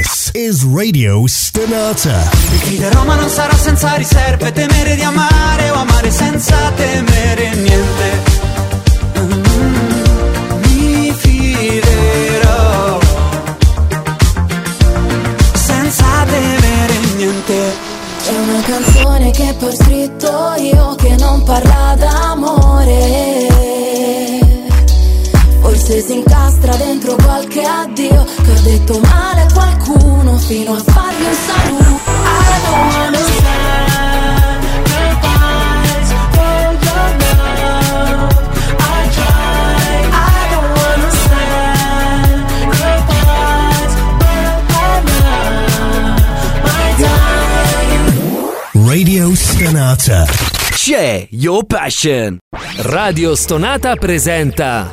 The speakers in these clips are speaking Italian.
This is Radio da Roma non sarà senza riserve, temere di amare o amare senza temere niente. Dentro qualche addio che ho detto male a qualcuno fino a fargli un saluto. I don't understand. Radio Stonata. C'è Your Passion. Radio Stonata presenta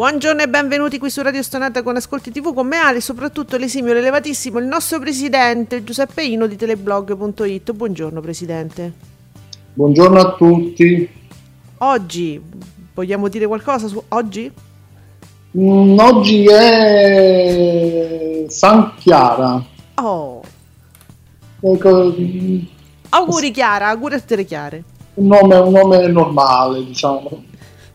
Buongiorno e benvenuti qui su Radio Stonata con Ascolti TV con me Ale soprattutto l'esimio, l'elevatissimo, il nostro presidente Giuseppe Ino di teleblog.it. Buongiorno presidente. Buongiorno a tutti. Oggi vogliamo dire qualcosa su oggi? Mm, oggi è San Chiara. Oh, Ecco, auguri Chiara, auguri a te le Chiare. un, nome, un nome normale, diciamo.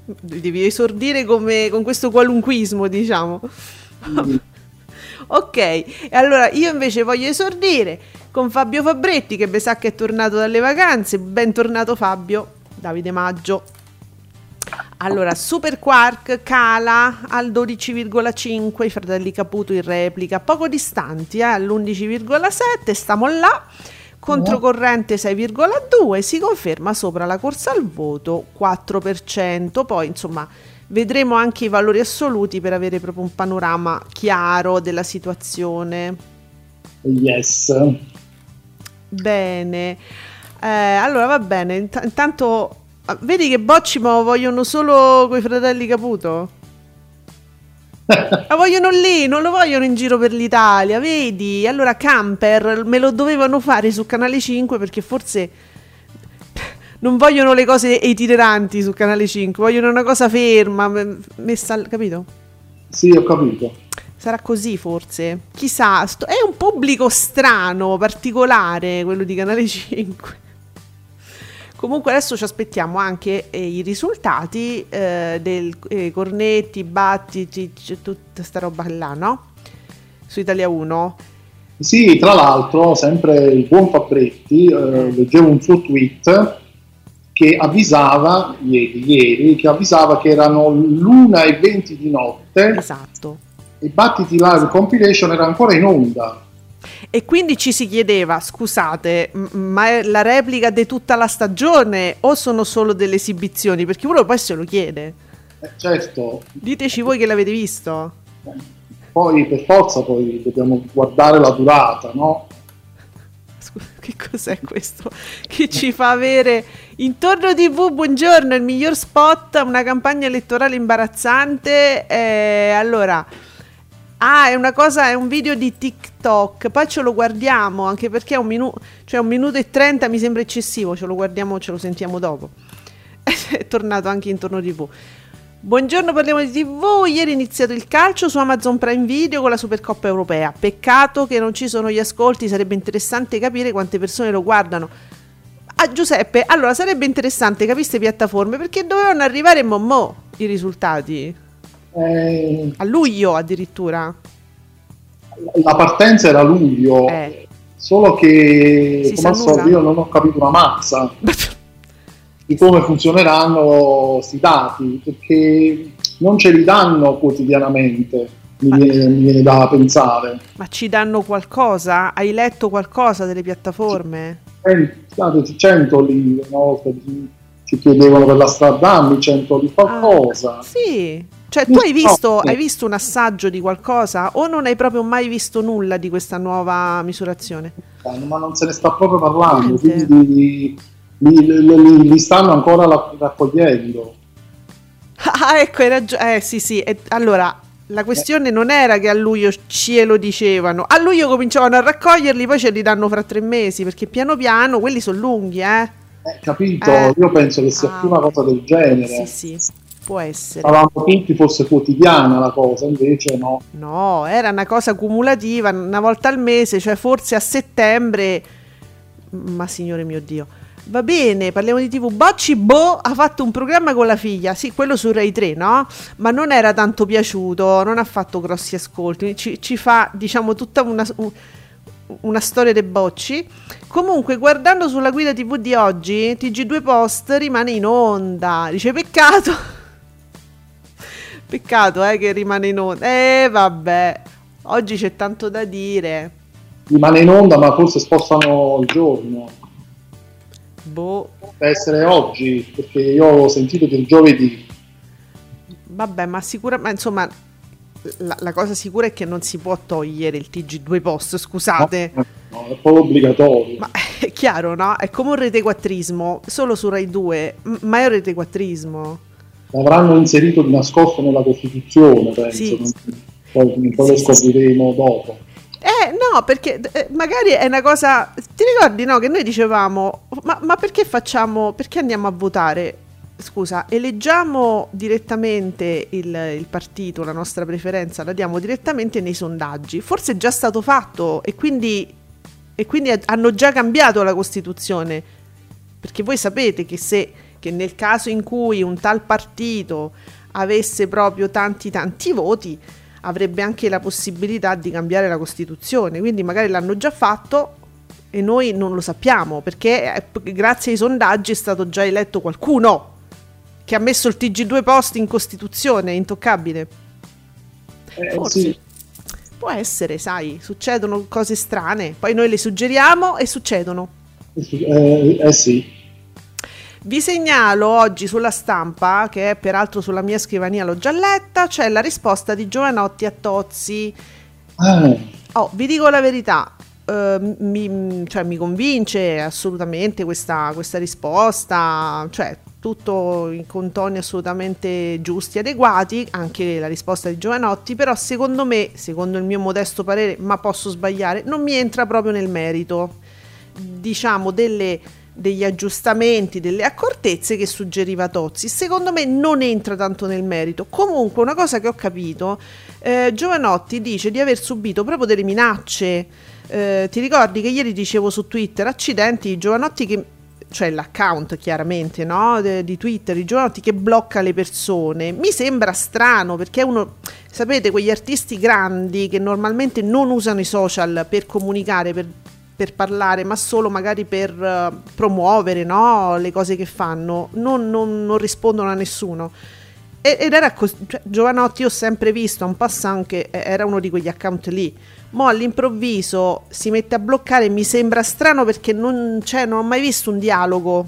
Devi esordire come, con questo qualunquismo, diciamo. Ok, e allora io invece voglio esordire con Fabio Fabretti che mi sa che è tornato dalle vacanze. Bentornato Fabio, Davide Maggio. Allora, Super Quark cala al 12,5, i fratelli Caputo in replica, poco distanti, eh, all'11,7, stiamo là. Controcorrente 6,2, si conferma sopra la corsa al voto 4%, poi insomma vedremo anche i valori assoluti per avere proprio un panorama chiaro della situazione. Yes. Bene, Eh, allora va bene, Int- intanto vedi che bocci ma vogliono solo coi fratelli Caputo? La vogliono lì, non lo vogliono in giro per l'Italia, vedi? Allora Camper me lo dovevano fare su Canale 5 perché forse non vogliono le cose itineranti su Canale 5, vogliono una cosa ferma, messa, capito? Sì, ho capito. Sarà così forse. Chissà, sto- è un pubblico strano, particolare quello di Canale 5. Comunque adesso ci aspettiamo anche eh, i risultati eh, del eh, cornetti, battiti, tutta sta roba là, no? Su Italia 1. Sì, tra l'altro, sempre il buon Fabretti, eh, leggevo un suo tweet che avvisava, ieri, ieri, che avvisava che erano l'una e 20 di notte Esatto. e Battiti Live Compilation era ancora in onda. E quindi ci si chiedeva, scusate, ma è la replica di tutta la stagione o sono solo delle esibizioni? Perché uno poi se lo chiede. Eh, certo, Diteci voi che l'avete visto. poi per forza poi dobbiamo guardare la durata, no? Che cos'è questo? Che ci fa avere intorno TV, buongiorno, il miglior spot, una campagna elettorale imbarazzante. eh, allora, ah, è una cosa, è un video di TikTok, poi ce lo guardiamo, anche perché è un minuto, cioè un minuto e trenta mi sembra eccessivo, ce lo guardiamo, ce lo sentiamo dopo. è tornato anche intorno TV. Buongiorno, parliamo di TV. Ieri è iniziato il calcio su Amazon Prime Video con la Supercoppa europea. Peccato che non ci sono gli ascolti, sarebbe interessante capire quante persone lo guardano. Ah, Giuseppe, allora sarebbe interessante capire queste piattaforme perché dovevano arrivare mo mo i risultati. Eh, A luglio addirittura. La partenza era luglio, Eh. solo che Si come al solito io non ho capito una mazza di come funzioneranno questi dati, perché non ce li danno quotidianamente, mi viene, mi viene da pensare. Ma ci danno qualcosa? Hai letto qualcosa delle piattaforme? Eh, State 100 lì una volta. Ci chiedevano per la strada 100 di qualcosa. Ah, sì. Cioè, tu hai visto, hai visto un assaggio di qualcosa o non hai proprio mai visto nulla di questa nuova misurazione? Eh, ma non se ne sta proprio parlando, Niente. quindi li, li- li- li stanno ancora raccogliendo. Ah, ecco, hai ragione. Eh, sì, sì. E allora, la questione non era che a luglio ce lo dicevano. A luglio cominciavano a raccoglierli, poi ce li danno fra tre mesi, perché piano piano quelli sono lunghi, eh? Eh, capito? Eh. Io penso che sia Ah, più una cosa del genere. Sì, sì, può essere. Stavamo tutti fosse quotidiana la cosa, invece no. No, era una cosa cumulativa, una volta al mese, cioè forse a settembre. Ma signore mio Dio. Va bene, parliamo di TV. Bocci Bo ha fatto un programma con la figlia, sì, quello su Rai 3, no? Ma non era tanto piaciuto, non ha fatto grossi ascolti. Ci, ci fa, diciamo, tutta una, un- una storia dei bocci. Comunque, guardando sulla guida TV di oggi, TG2 Post rimane in onda. Dice peccato. Peccato, eh, che rimane in onda. Eh, vabbè. Oggi c'è tanto da dire. Rimane in onda, ma forse spostano il giorno. Boh. Deve essere oggi, perché io ho sentito del giovedì. Vabbè, ma sicuramente, insomma, la, la cosa sicura è che non si può togliere il TG2 Post, scusate. No, no, è proprio obbligatorio. Ma è chiaro, no? È come un retequattrismo, solo su Rai 2, m- ma è un retequattrismo. L'avranno inserito di nascosto nella Costituzione, penso. Sì. Poi, poi lo Sì, sì, sì. scopriremo dopo. Eh, no, perché eh, magari è una cosa. Ti ricordi, no? Che noi dicevamo, ma, ma perché facciamo. Perché andiamo a votare? Scusa, eleggiamo direttamente il, il partito, la nostra preferenza, la diamo direttamente nei sondaggi. Forse è già stato fatto e quindi, e quindi hanno già cambiato la Costituzione. Perché voi sapete che se che nel caso in cui un tal partito avesse proprio tanti tanti voti, avrebbe anche la possibilità di cambiare la Costituzione. Quindi magari l'hanno già fatto e noi non lo sappiamo perché grazie ai sondaggi è stato già eletto qualcuno che ha messo il TG2 post in Costituzione, intoccabile. Eh, Forse. sì. Può essere, sai, succedono cose strane, poi noi le suggeriamo e succedono. Eh, eh sì. Vi segnalo oggi sulla stampa, che è peraltro sulla mia scrivania, l'ho già letta, c'è la risposta di Giovanotti a Tozzi. Ah, Oh, vi dico la verità, eh, mi, cioè, mi convince assolutamente questa, questa risposta, cioè tutto in- con toni assolutamente giusti e adeguati, anche la risposta di Giovanotti, però secondo me, secondo il mio modesto parere, ma posso sbagliare, non mi entra proprio nel merito, diciamo, delle, degli aggiustamenti, delle accortezze che suggeriva Tozzi. Secondo me non entra tanto nel merito. Comunque, una cosa che ho capito, eh, Giovanotti dice di aver subito proprio delle minacce. Eh, ti ricordi che ieri dicevo su Twitter, accidenti, Giovanotti che cioè l'account chiaramente no? De- di Twitter di Giovanotti che blocca le persone mi sembra strano perché è uno sapete quegli artisti grandi che normalmente non usano i social per comunicare per, per parlare ma solo magari per eh, promuovere no? le cose che fanno non, non- non rispondono a nessuno ed era così cioè, Giovanotti ho sempre visto un passant che era uno di quegli account lì Mo all'improvviso si mette a bloccare, mi sembra strano perché non, cioè, non ho mai visto un dialogo.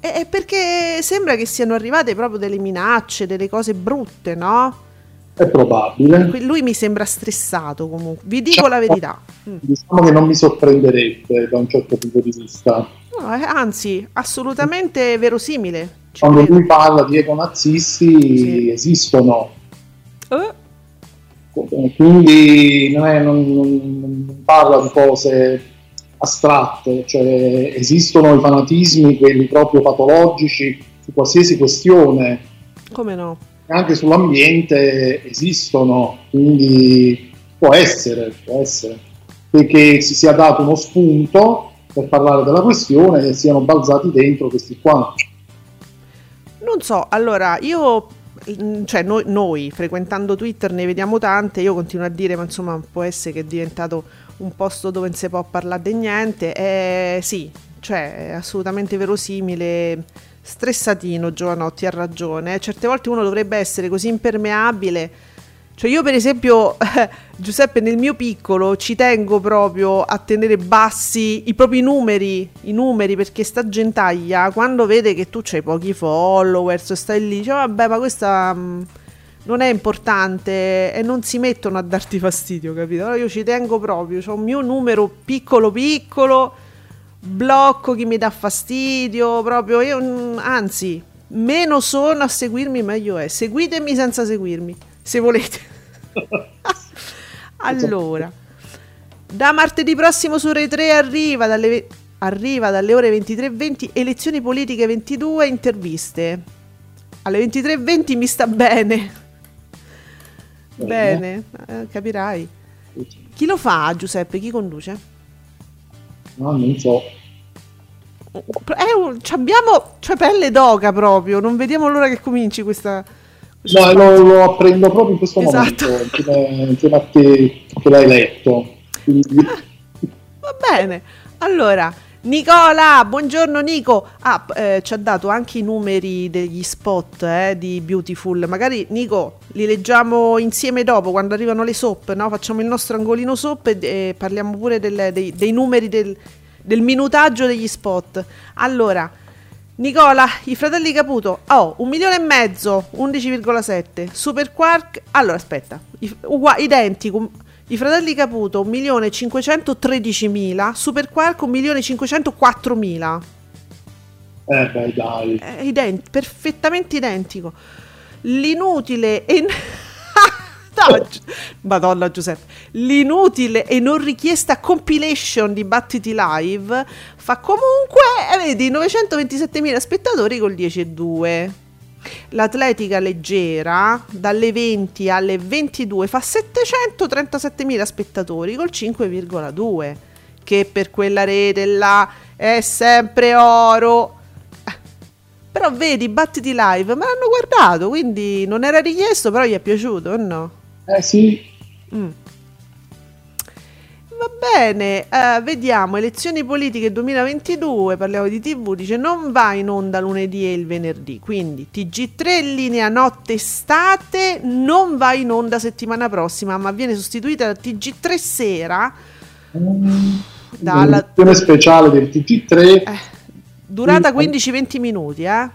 E e perché sembra che siano arrivate proprio delle minacce, delle cose brutte, no? è probabile. Lui mi sembra stressato comunque, vi dico la verità. Mm. Diciamo che non mi sorprenderebbe da un certo punto di vista. No, eh, anzi, assolutamente verosimile. Ci Quando credo. lui parla di econazisti Sì. esistono, Eh, quindi non, è- non- non- parla di cose astratte, cioè esistono i fanatismi, quelli proprio patologici su qualsiasi questione, come no? anche sull'ambiente esistono, quindi può essere, può essere, perché si sia dato uno spunto per parlare della questione e siano balzati dentro questi qua. Non so, allora io, cioè noi, noi, frequentando Twitter ne vediamo tante, io continuo a dire, ma insomma può essere che è diventato un posto dove non si può parlare di niente, eh, sì, cioè è assolutamente verosimile, stressatino Giovanotti ha ragione, certe volte uno dovrebbe essere così impermeabile Cioè io per esempio, Giuseppe, nel mio piccolo ci tengo proprio a tenere bassi i propri numeri, i numeri, perché sta gentaglia quando vede che tu c'hai pochi followers, stai lì, dice vabbè ma questa mh, non è importante e non si mettono a darti fastidio, capito? Allora io ci tengo proprio, ho un mio numero piccolo piccolo, blocco chi mi dà fastidio, proprio io, mh, anzi, meno sono a seguirmi meglio è. Seguitemi senza seguirmi, se volete. allora, da martedì prossimo su Rai 3 arriva dalle, ve- arriva dalle ore 23.20 elezioni politiche 22 interviste. Alle 23.20 mi sta bene. Bene, eh, capirai. Chi lo fa Giuseppe? Chi conduce? No, non so. Ci abbiamo cioè pelle d'oca proprio, non vediamo l'ora che cominci questa... No, lo, lo apprendo proprio in questo Esatto. momento, insieme, a te che l'hai letto. Quindi, Va bene. Allora, Nicola, buongiorno Nico. Ah, eh, ci ha dato anche i numeri degli spot eh, di Beautiful. Magari Nico li leggiamo insieme dopo quando arrivano le soap, no? Facciamo il nostro angolino soap e, e parliamo pure del- dei, dei numeri del, del minutaggio degli spot. Allora, Nicola, i fratelli Caputo, oh, un milione e mezzo, 11,7. Super Quark, allora aspetta, i- ugua- identico. I fratelli Caputo 1.513.000, Super Quark 1.504.000. eh beh, dai. È ident- perfettamente identico. L'inutile e... No, Madonna Giuseppe. L'inutile e non richiesta compilation di Battiti Live fa comunque, eh, vedi, 927.000 spettatori col 10,2. L'atletica leggera dalle 20 alle 22 fa 737.000 spettatori col 5,2 che per quella rete là è sempre oro. Eh, Però vedi, battiti live, me l'hanno guardato, quindi non era richiesto, però gli è piaciuto, o no? Eh sì, Mm. Va bene, eh, vediamo, elezioni politiche 2022, parliamo di TV, dice non va in onda lunedì e il venerdì, quindi TG3 linea notte estate non va in onda settimana prossima, ma viene sostituita da TG3 sera dalla l'edizione speciale del TG3. eh, durata Mm. 15-20 minuti, eh?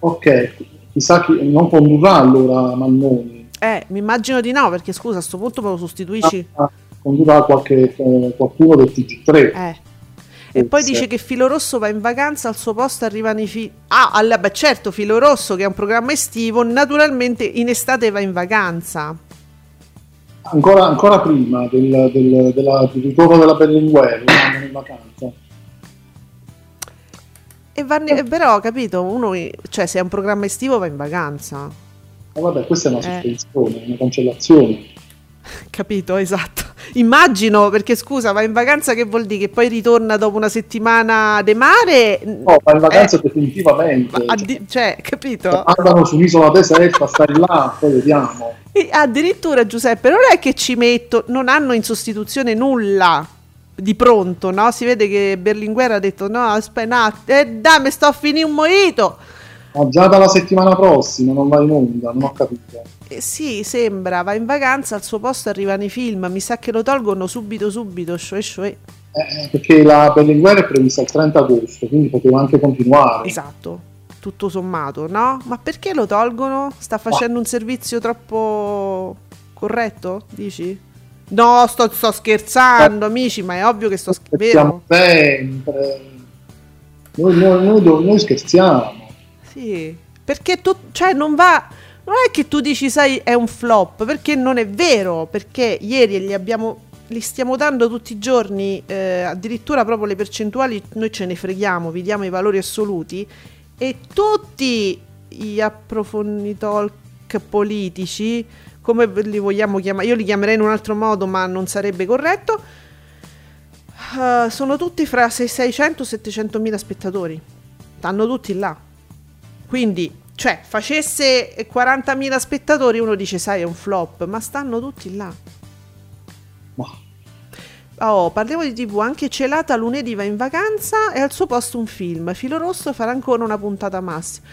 Ok, chissà chi non condurrà allora Mannoni. Eh, mi immagino di no, perché scusa, a sto punto me lo sostituisci. Ah, condurrà qualche, eh, qualcuno del TG3. Eh. E poi dice che Filo Rosso va in vacanza, al suo posto arrivano i figli. Ah, alla- beh, certo, Filo Rosso, che è un programma estivo, naturalmente in estate va in vacanza. Ancora, ancora prima del, del, della- del ritorno della Berlinguer, andano in vacanza. E vanno, però, capito, uno, cioè, se è un programma estivo va in vacanza. Ma vabbè, questa è una Eh. sospensione, una cancellazione. Capito, esatto. Immagino, perché scusa, va in vacanza che vuol dire che poi ritorna dopo una settimana de mare? No, va in vacanza Eh, definitivamente. ma cioè, capito? Andano su un'isola deserta, stai là, poi vediamo. E addirittura Giuseppe, non è che ci metto, non hanno in sostituzione nulla di pronto, no? Si vede che Berlinguer ha detto no, aspetta, eh, dai, mi sto a finire un mojito. Ma già dalla settimana prossima non va in onda, non ho capito. Eh, sì, sembra, va in vacanza, al suo posto arrivano i film, mi sa che lo tolgono subito, subito, cioè, cioè. Eh, perché la Berlinguer è prevista il 30 agosto, quindi poteva anche continuare. Esatto, tutto sommato, no? Ma perché lo tolgono? Sta facendo un servizio troppo corretto, dici? No, sto, sto scherzando, amici, ma è ovvio che sto scherzando. sempre. Noi, noi- noi noi scherziamo. Sì, perché tu, cioè, non va. Non è che tu dici, sai, è un flop, perché non è vero, perché ieri li abbiamo. Li stiamo dando tutti i giorni, eh, addirittura proprio le percentuali, noi ce ne freghiamo, vi diamo i valori assoluti e tutti gli approfonditori politici, come li vogliamo chiamare, io li chiamerei in un altro modo, ma non sarebbe corretto, eh, sono tutti fra 600 e 700 mila spettatori, stanno tutti là. Quindi, cioè, facesse 40.000 spettatori, uno dice, sai, è un flop, ma stanno tutti là. Ma Oh, parliamo di TV, anche Celata lunedì va in vacanza e al suo posto un film. Filo Rosso farà ancora una puntata massima.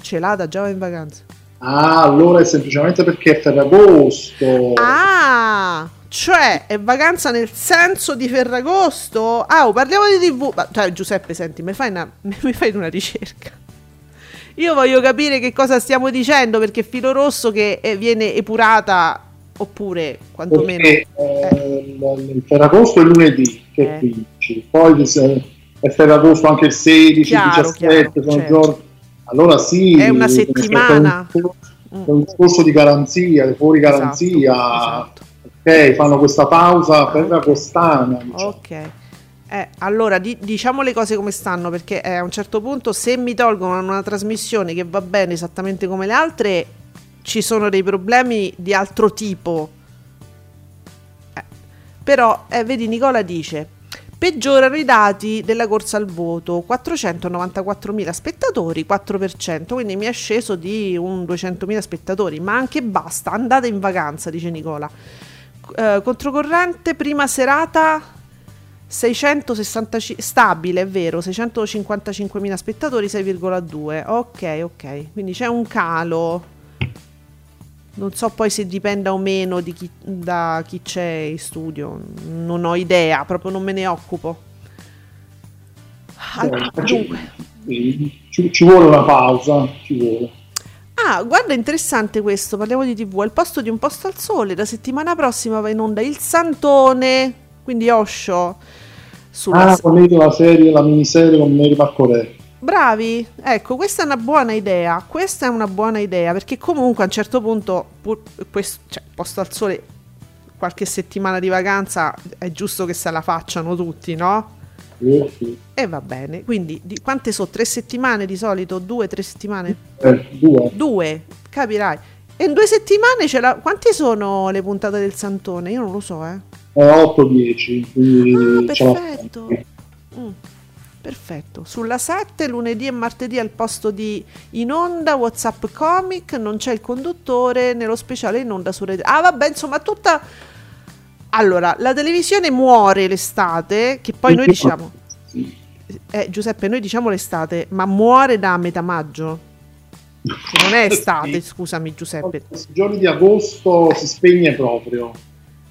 Celata già va in vacanza. Ah, allora è semplicemente perché è Ferragosto. Ah, cioè è vacanza nel senso di Ferragosto. Ah, oh, parliamo di TV. Ma, cioè, Giuseppe, senti, mi fai, una, mi fai una ricerca. Io voglio capire che cosa stiamo dicendo perché filo rosso che eh, viene epurata oppure quantomeno Perché, eh, il- il Ferragosto è lunedì, che è Eh. 15, poi se- è Ferragosto anche il 16, Chiaro, 17, chiaro, sono certo. giorni. Allora sì, È una c'è settimana. un, c'è un discorso di garanzia, fuori garanzia. Esatto, Ok, fanno questa pausa ferragostana. diciamo. Ok. Eh, allora di- diciamo le cose come stanno perché eh, a un certo punto se mi tolgono una trasmissione che va bene esattamente come le altre ci sono dei problemi di altro tipo. Eh, Però, eh, vedi, Nicola dice: peggiorano i dati della corsa al voto, 494.000 spettatori, 4%, quindi mi è sceso di un 200.000 spettatori, ma anche basta, andate in vacanza, dice Nicola. Eh, controcorrente, prima serata 665 stabile, è vero, 655.000 spettatori, 6,2. Ok, ok. Quindi c'è un calo. Non so poi se dipenda o meno di chi- da chi c'è in studio, non ho idea, proprio non me ne occupo. Al- dunque, Sì, Ci, ci vuole una pausa, ci vuole. ah, guarda, interessante questo. Parliamo di TV. Al posto di un posto al sole, la settimana prossima va in onda il Santone, quindi Osho. Sulla Ah, con la serie, la miniserie con Mary Marcoret. Bravi, ecco, questa è una buona idea. Questa è una buona idea perché comunque a un certo punto, pur, questo, cioè, posto al sole, qualche settimana di vacanza è giusto che se la facciano tutti, no? Sì, sì. E va bene. Quindi, di, quante sono? Tre settimane di solito? Due, tre settimane? Eh, due. Due, capirai. E in due settimane ce la... Quante sono le puntate del Santone? Io non lo so, eh. È 8-10, quindi Ah, ce perfetto. Mm, perfetto. Sulla 7 lunedì e martedì al posto di in onda WhatsApp Comic non c'è il conduttore nello speciale in onda su Rete. Ah, vabbè, insomma, tutta Allora, la televisione muore l'estate, che poi noi diciamo eh, Giuseppe, noi diciamo l'estate, ma muore da metà maggio. Che non è estate, scusami Giuseppe. I giorni di agosto si spegne proprio.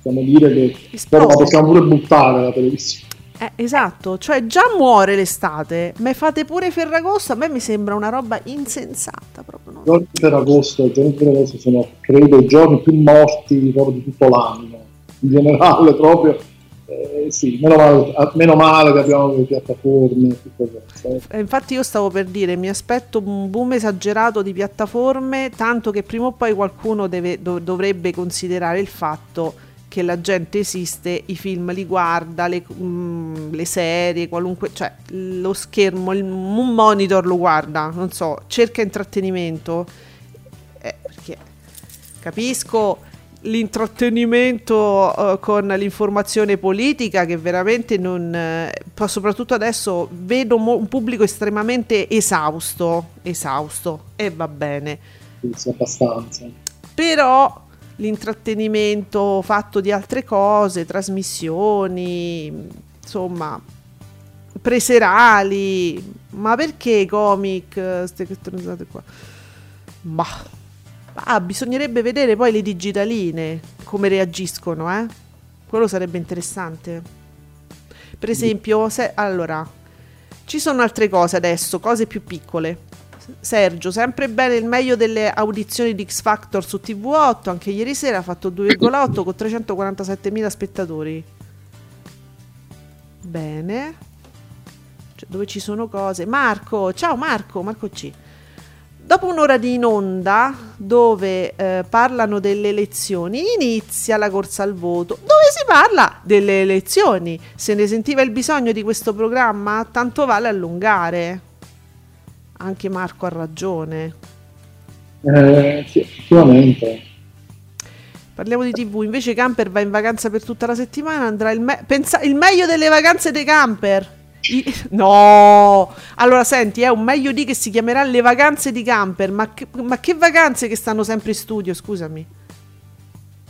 Possiamo dire che però la possiamo pure buttare la televisione. Eh, esatto, cioè già muore l'estate, ma fate pure Ferragosto, a me mi sembra una roba insensata proprio. no? Giorni Ferragosto, giorni Ferragosto sono, credo, i giorni più morti proprio di tutto l'anno. In generale, proprio. eh, sì, meno male, a- meno male che abbiamo le piattaforme e questo. Eh, Infatti io stavo per dire, mi aspetto un boom esagerato di piattaforme, tanto che prima o poi qualcuno deve- dov- dovrebbe considerare il fatto che la gente esiste, i film li guarda, le, mm, le serie, qualunque, cioè lo schermo, il- un monitor lo guarda, non so, cerca intrattenimento. Eh, perché capisco l'intrattenimento eh, con l'informazione politica che veramente non eh, soprattutto adesso vedo mo- un pubblico estremamente esausto esausto e va bene sì, abbastanza. però l'intrattenimento fatto di altre cose trasmissioni insomma preserali. Ma perché comic queste stronzate qua? Ma ah, bisognerebbe vedere poi le digitaline come reagiscono eh? Quello sarebbe interessante. Per esempio se, allora ci sono altre cose adesso cose più piccole Sergio, sempre bene il meglio delle audizioni di X Factor su TV8, anche ieri sera ha fatto 2,8 con 347.000 spettatori. Bene. Cioè, dove ci sono cose. Marco, ciao Marco, Marco C. Dopo un'ora di in onda dove eh, parlano delle elezioni, inizia la corsa al voto. Dove si parla delle elezioni? Se ne sentiva il bisogno di questo programma, tanto vale allungare. Anche Marco ha ragione. Eh, sì, effettivamente. Parliamo di TV, invece Camper va in vacanza per tutta la settimana, andrà il, me- pensa- il meglio delle vacanze dei camper. I- no, allora senti, è un meglio di che si chiamerà le vacanze di camper, ma che, ma che vacanze che stanno sempre in studio, scusami.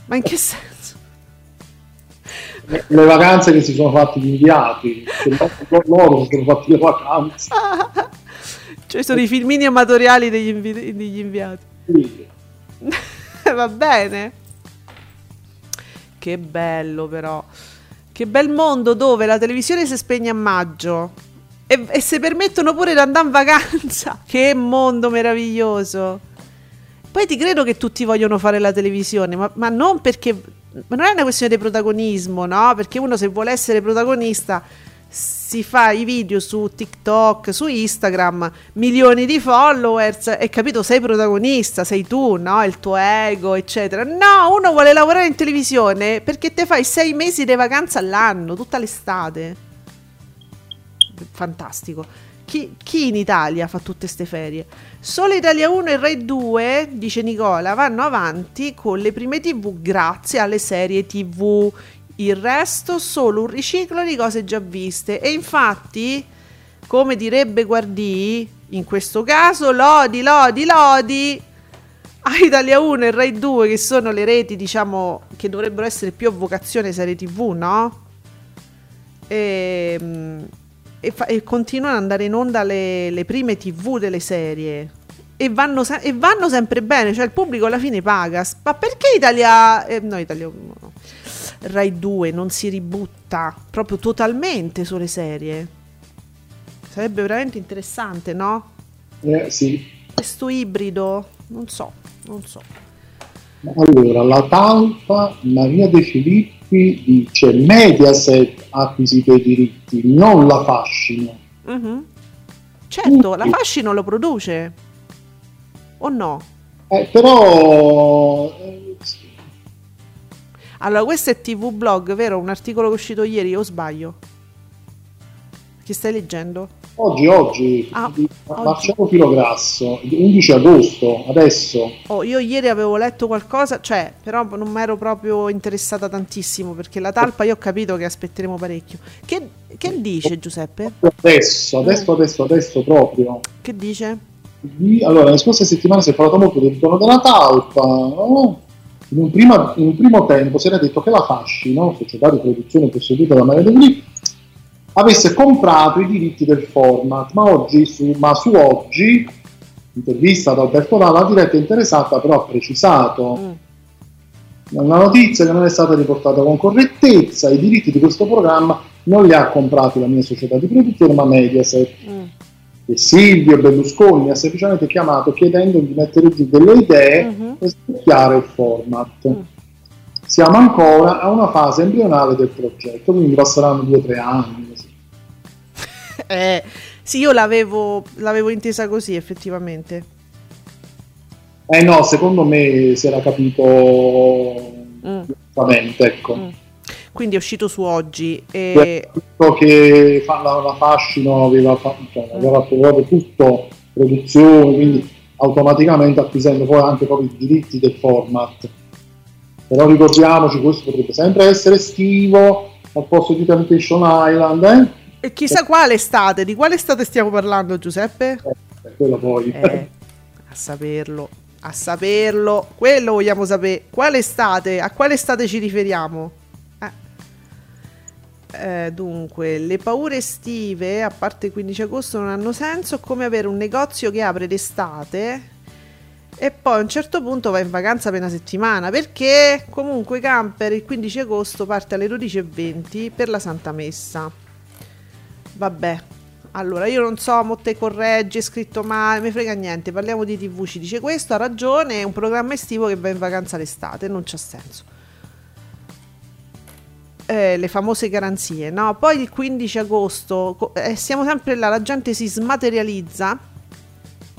Ma in che senso? Le vacanze che si sono fatti gli inviati, loro si sono fatti le vacanze. Cioè sono i filmini amatoriali degli, invi- degli inviati. Sì. Va bene. Che bello però. Che bel mondo dove la televisione si spegne a maggio e, e si permettono pure di andare in vacanza. Che mondo meraviglioso. Poi ti credo che tutti vogliono fare la televisione, ma, ma non perché... Ma non è una questione di protagonismo, no? Perché uno se vuole essere protagonista si fa i video su TikTok, su Instagram, milioni di followers e capito, sei protagonista, sei tu, no? Il tuo ego, eccetera. No, uno vuole lavorare in televisione perché te fai sei mesi di vacanza all'anno, tutta l'estate. Fantastico. Chi, chi in Italia fa tutte queste ferie? Solo Italia 1 e Rai 2, dice Nicola, vanno avanti con le prime TV grazie alle serie TV il resto solo un riciclo di cose già viste e infatti come direbbe Guardì in questo caso lodi lodi lodi a Italia 1 e Rai 2 che sono le reti diciamo che dovrebbero essere più a vocazione serie tv no? e, e, fa, e continuano ad andare in onda le, le prime tv delle serie e vanno, e vanno, sempre bene, cioè il pubblico alla fine paga. Ma perché Italia... Eh, no, Italia... No. Rai 2 non si ributta proprio totalmente sulle serie? Sarebbe veramente interessante, no? Eh, sì. Questo ibrido, non so, non so. Allora, la talpa Maria De Filippi dice Mediaset ha acquisito i diritti, non la fascino. Mm-hmm. Certo, la fascino lo produce. O no? Eh, però... Eh, allora, questo è TV Blog, vero? Un articolo che è uscito ieri, o sbaglio? Che stai leggendo? Oggi, oggi, Ah, di oggi. Marcello Filograsso, 11 agosto, adesso. Oh, io ieri avevo letto qualcosa, cioè, però non mi ero proprio interessata tantissimo perché la talpa io ho capito che aspetteremo parecchio. Che, che dice Giuseppe? Adesso, adesso, adesso, adesso proprio. Che dice? Di- Allora, le scorse settimane si è parlato molto del ritorno della talpa. no? In, un prima- in un primo tempo si era detto che la Fascino, società di produzione posseduta da Maria De Filippi, avesse comprato i diritti del format, ma, oggi su, ma su oggi, intervista ad Alberto Dalla, la diretta interessata però ha precisato Mm. una notizia che non è stata riportata con correttezza, i diritti di questo programma non li ha comprati la mia società di produzione, ma Mediaset. Mm. E Silvio Berlusconi ha semplicemente chiamato chiedendo di mettere giù delle idee Mhm. e studiare il format. Mm. Siamo ancora a una fase embrionale del progetto, quindi passeranno due o tre anni. così. Eh, sì, io l'avevo, l'avevo intesa così effettivamente. Eh no, secondo me si era capito Mm. ecco. Mm. Quindi è uscito su oggi e... Che fa la, la fascino aveva, fa- cioè, aveva fatto proprio tutto produzione, quindi automaticamente acquisendo poi anche proprio i diritti del format. Però ricordiamoci, questo potrebbe sempre essere estivo al posto di Temptation Island, eh? e chissà quale estate, di quale estate stiamo parlando Giuseppe? Eh, quello poi. Eh, a saperlo, a saperlo, quello vogliamo sapere. Quale estate? A quale estate ci riferiamo? Eh. Dunque, le paure estive, a parte il 15 agosto, non hanno senso. Come avere un negozio che apre d'estate e poi a un certo punto va in vacanza per una settimana perché comunque Camper il 15 agosto parte alle 12.20 per la Santa Messa. Vabbè, allora io non so, mo te correggi, è scritto male, mi frega niente, parliamo di tv, ci dice questo, ha ragione, è un programma estivo che va in vacanza l'estate, non c'ha senso. Eh, le famose garanzie, no? Poi il 15 agosto, eh, siamo sempre là, la gente si smaterializza,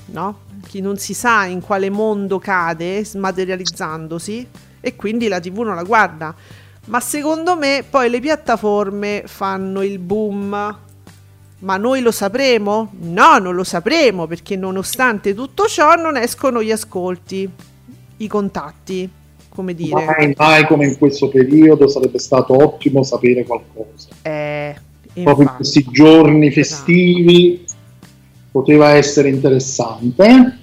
no? Chi non si sa in quale mondo cade, smaterializzandosi, e quindi la tv non la guarda. Ma secondo me poi le piattaforme fanno il boom. Ma noi lo sapremo? No, non lo sapremo perché nonostante tutto ciò non escono gli ascolti, i contatti, come dire. Mai, mai come in questo periodo sarebbe stato ottimo sapere qualcosa. Eh, Proprio in questi giorni festivi poteva essere interessante.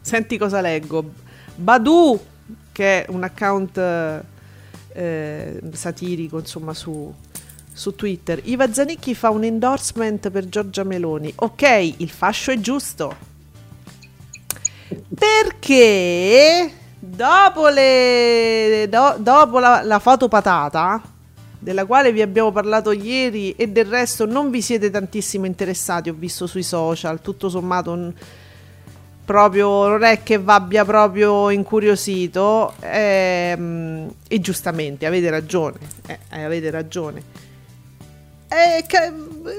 Senti cosa leggo. Badu, che è un account eh, satirico, insomma, su, su Twitter. Iva Zanicchi fa un endorsement per Giorgia Meloni. Ok, il fascio è giusto. Perché dopo, le, do- dopo la, la foto patata, della quale vi abbiamo parlato ieri e del resto non vi siete tantissimo interessati, ho visto sui social, tutto sommato n- proprio non è che vi abbia proprio incuriosito ehm, e giustamente avete ragione, eh, eh, avete ragione. Eh, ca-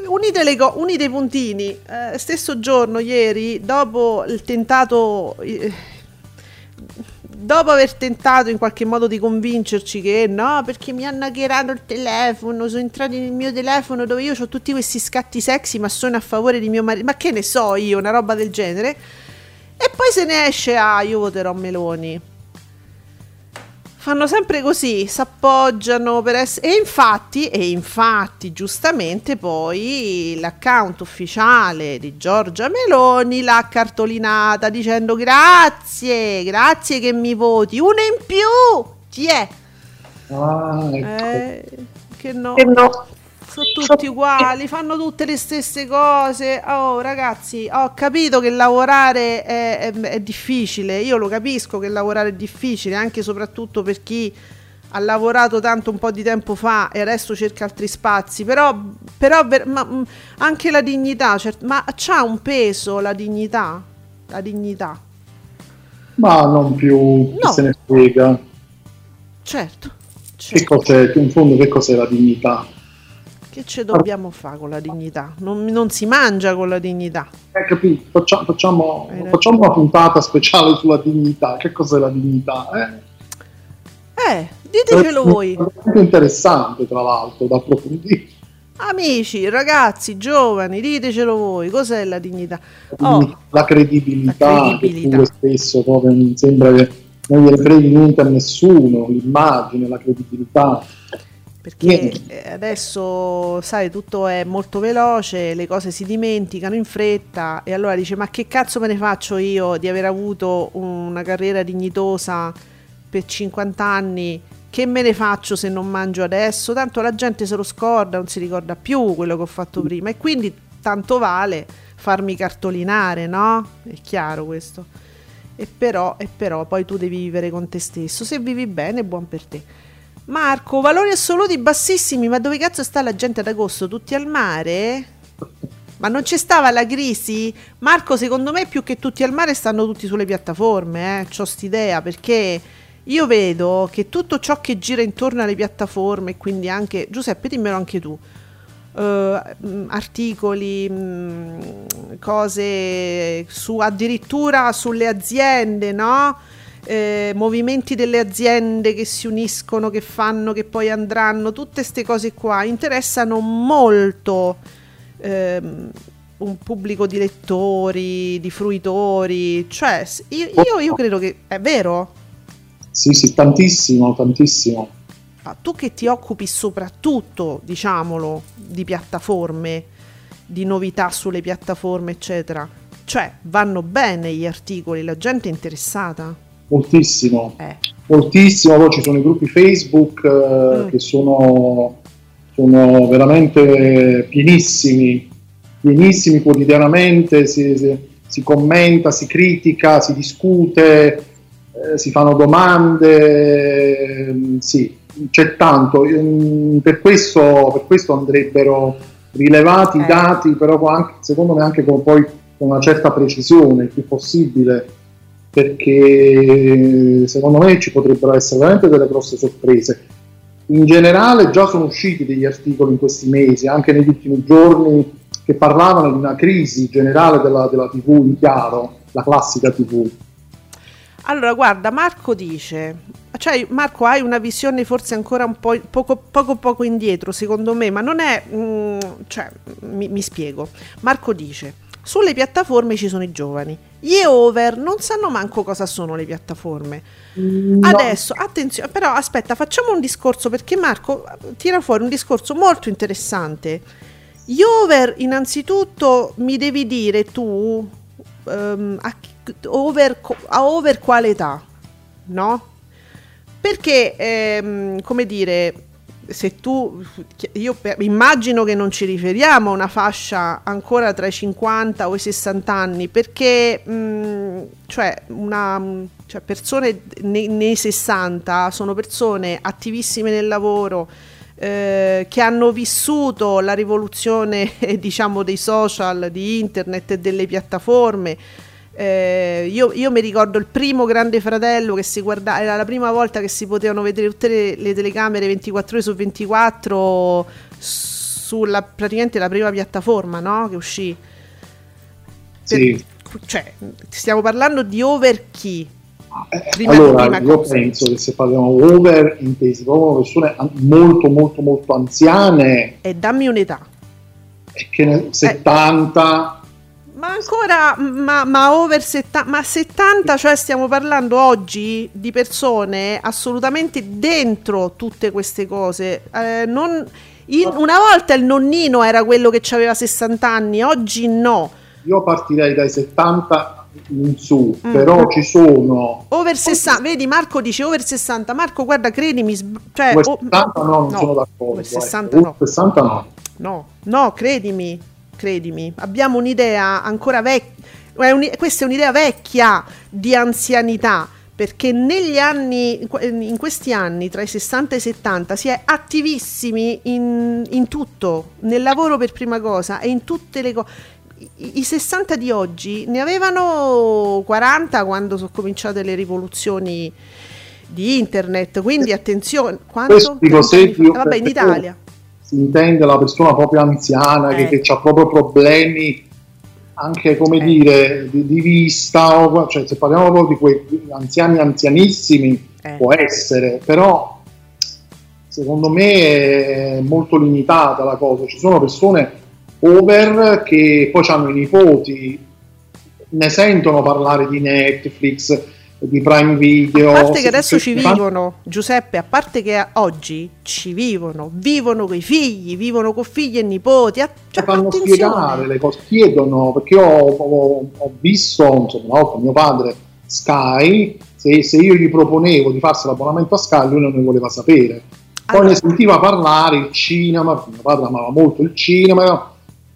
unite, co- unite i puntini, eh, stesso giorno, ieri, dopo il tentato, dopo aver tentato in qualche modo di convincerci che no, perché mi hanno hackerato il telefono, sono entrati nel mio telefono dove io ho tutti questi scatti sexy, ma sono a favore di mio marito, ma che ne so io, una roba del genere. E poi se ne esce a io voterò Meloni. Fanno sempre così, si appoggiano per essere... E infatti, e infatti, giustamente poi l'account ufficiale di Giorgia Meloni l'ha cartolinata dicendo grazie, grazie che mi voti, una in più, chi è? Ah, ecco. Eh, che no. Che no. Sono tutti uguali, fanno tutte le stesse cose. Oh, ragazzi, ho capito che lavorare è, è- è difficile. Io lo capisco che lavorare è difficile, anche e soprattutto per chi ha lavorato tanto un po' di tempo fa e adesso cerca altri spazi. Però, però ma, mm, anche la dignità, cert- ma c'ha un peso la dignità? La dignità, Ma non più No. se ne frega. certo. Che certo. cos'è, in fondo che cos'è la dignità? Che ci dobbiamo fare con la dignità? Non, non si mangia con la dignità. Eh, capito? Faccia- facciamo, ragione. facciamo una puntata speciale sulla dignità. Che cos'è la dignità? Eh? Eh, ditecelo voi. È interessante, tra l'altro, da approfondire. Amici, ragazzi, giovani, ditecelo voi, cos'è la dignità? Oh, la credibilità, La credibilità. che spesso proprio mi sembra che non gliene freghi niente a nessuno, l'immagine, la credibilità. Perché Niente. eh, adesso, sai, tutto è molto veloce, le cose si dimenticano in fretta e allora dice, ma che cazzo me ne faccio io di aver avuto una carriera dignitosa per 50 anni? Che me ne faccio se non mangio adesso? Tanto la gente se lo scorda, non si ricorda più quello che ho fatto prima e quindi tanto vale farmi cartolinare, no? È chiaro questo. E però, e però poi tu devi vivere con te stesso. Se vivi bene, buon per te. Marco, valori assoluti bassissimi, ma dove cazzo sta la gente ad agosto? Tutti al mare? Ma non c'è stava la crisi? Marco, secondo me più che tutti al mare stanno tutti sulle piattaforme, eh? C'ho st'idea perché io vedo che tutto ciò che gira intorno alle piattaforme, quindi anche Giuseppe, dimmelo anche tu. mh, articoli, mh, cose su addirittura sulle aziende, no? Eh, movimenti delle aziende che si uniscono, che fanno, che poi andranno, tutte queste cose qua interessano molto ehm, un pubblico di lettori, di fruitori, cioè io, io, io credo che è vero. Sì, sì, tantissimo, tantissimo. Ah, tu che ti occupi soprattutto, diciamolo, di piattaforme, di novità sulle piattaforme, eccetera, cioè vanno bene gli articoli, la gente è interessata. Moltissimo, Eh. moltissimo. Poi ci sono i gruppi Facebook eh, Mm. che sono, sono veramente pienissimi, pienissimi quotidianamente. Si, si- si commenta, si critica, si discute, eh, si fanno domande. ehm, sì, c'è tanto. Ehm, Per questo, per questo andrebbero rilevati Eh. i dati, però anche- secondo me anche con, poi, con una certa precisione, il più possibile perché secondo me ci potrebbero essere veramente delle grosse sorprese. In generale già sono usciti degli articoli in questi mesi, anche negli ultimi giorni, che parlavano di una crisi generale della, della TV in chiaro, la classica TV. Allora, guarda, Marco dice, cioè Marco hai una visione forse ancora un po' poco poco, poco indietro, secondo me, ma non è, mm, cioè, mi, mi spiego. Marco dice, sulle piattaforme ci sono i giovani, gli over non sanno manco cosa sono le piattaforme. No. Adesso, attenzione, però aspetta, facciamo un discorso perché Marco eh, tira fuori un discorso molto interessante. Gli over, innanzitutto, mi devi dire tu ehm, a, over, a over quale età, no? Perché, ehm, come dire, se tu, io immagino che non ci riferiamo a una fascia ancora tra i 50 o i 60 anni, perché mh, cioè una, cioè persone nei, nei 60 sono persone attivissime nel lavoro, eh, che hanno vissuto la rivoluzione diciamo dei social, di internet e delle piattaforme. Eh, io, io, mi ricordo il primo Grande Fratello che si guardava, era la prima volta che si potevano vedere tutte le, le telecamere 24 ore su 24 sulla praticamente la prima piattaforma no? che uscì. Sì. Per, cioè, stiamo parlando di over chi? Eh, prima, allora, io cosa. penso che se parliamo over intesi proprio persone molto molto molto anziane e dammi un'età e che 70 eh ma ancora, ma, ma over 70, ma 70, cioè stiamo parlando oggi di persone assolutamente dentro tutte queste cose. Eh, non, in, una volta il nonnino era quello che aveva 60 anni, oggi no. Io partirei dai 70 in su, mm. però ci sono... Over 60, vedi Marco dice over 60, Marco guarda credimi... Cioè, over 60 no, non no, sono d'accordo. Over 60 ecco. no. 60 no. No, no, credimi credimi. Abbiamo un'idea ancora vecchia, questa è un'idea vecchia di anzianità, perché negli anni, in questi anni, tra i 60 e i 70, si è attivissimi in, in tutto, nel lavoro per prima cosa e in tutte le cose. I 60 di oggi ne avevano 40 quando sono cominciate le rivoluzioni di internet, quindi attenzione, dico, vabbè, in Italia si intende la persona proprio anziana eh. che, che ha proprio problemi anche come eh. dire di, di, vista o, cioè se parliamo proprio di quei anziani anzianissimi eh. può essere però secondo me è molto limitata la cosa ci sono persone over che poi hanno i nipoti ne sentono parlare di Netflix di Prime Video. A parte che adesso ci vivono, Giuseppe, a parte che oggi ci vivono, vivono con i figli, vivono con figli e nipoti. Cioè, fanno attenzione. spiegare le cose, chiedono, perché ho, ho, ho visto, insomma, una volta mio padre Sky, se, se, io gli proponevo di farsi l'abbonamento a Sky, lui non ne voleva sapere. Poi allora. ne sentiva parlare il cinema, mio padre amava molto il cinema,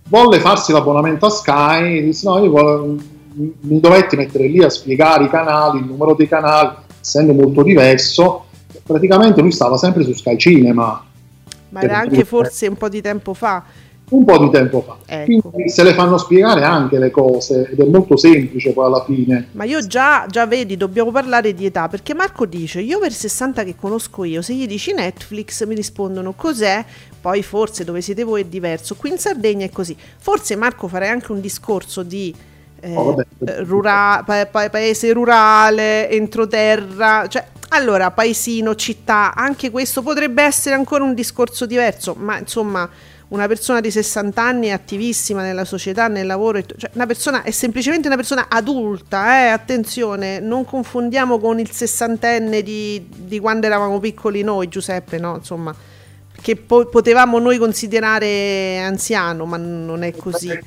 volle farsi l'abbonamento a Sky, disse no, io voglio mi dovetti mettere lì a spiegare i canali, il numero dei canali, essendo molto diverso, praticamente lui stava sempre su Sky Cinema. Ma era anche forse un po' di tempo fa. Un po' di tempo fa. Ecco. Quindi se le fanno spiegare anche le cose ed è molto semplice poi alla fine. Ma io già, già vedi, dobbiamo parlare di età perché Marco dice: Io per 60 che conosco io, se gli dici Netflix mi rispondono cos'è, poi forse dove siete voi è diverso. Qui in Sardegna è così. Forse Marco farei anche un discorso di eh, oh, rura- pa- pa- paese rurale, entroterra, cioè allora paesino, città, anche questo potrebbe essere ancora un discorso diverso, ma insomma una persona di 60 anni è attivissima nella società, nel lavoro, cioè una persona è semplicemente una persona adulta, eh? attenzione, non confondiamo con il sessantenne di, di quando eravamo piccoli noi, Giuseppe, no? Insomma, che po- potevamo noi considerare anziano, ma non è così.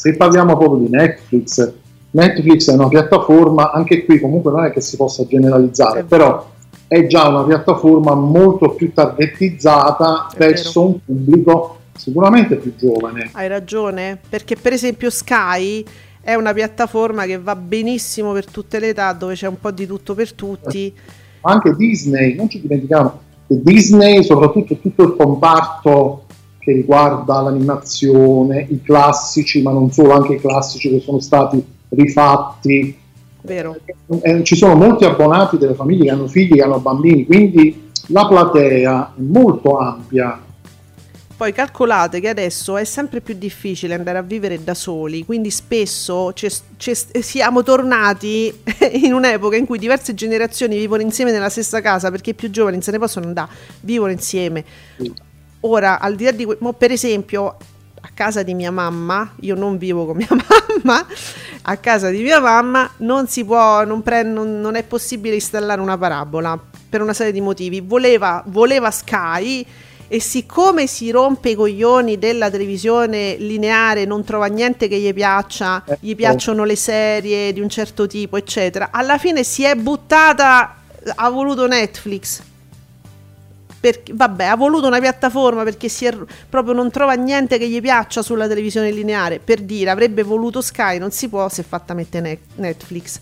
Se parliamo proprio di Netflix, Netflix è una piattaforma, anche qui comunque non è che si possa generalizzare, però è già una piattaforma molto più targetizzata verso un pubblico sicuramente più giovane. Hai ragione, perché per esempio Sky è una piattaforma che va benissimo per tutte le età, dove c'è un po' di tutto per tutti. Anche Disney, non ci dimentichiamo che Disney, soprattutto tutto il comparto che riguarda l'animazione, i classici, ma non solo, anche i classici che sono stati rifatti. Vero. Eh, ci sono molti abbonati delle famiglie che hanno figli, che hanno bambini, quindi la platea è molto ampia. Poi calcolate che adesso è sempre più difficile andare a vivere da soli, quindi spesso c'è, c'è, siamo tornati in un'epoca in cui diverse generazioni vivono insieme nella stessa casa perché i più giovani se ne possono andare, vivono insieme. Sì Ora, al di là di per esempio, a casa di mia mamma, io non vivo con mia mamma, a casa di mia mamma non si può, non, pre, non, non è possibile installare una parabola per una serie di motivi. Voleva, voleva Sky e siccome si rompe i coglioni della televisione lineare, non trova niente che gli piaccia, eh, gli piacciono le serie di un certo tipo, eccetera, alla fine si è buttata, ha voluto Netflix perché, vabbè, ha voluto una piattaforma perché è, proprio non trova niente che gli piaccia sulla televisione lineare. Per dire, avrebbe voluto Sky, non si può, si è fatta mettere Netflix.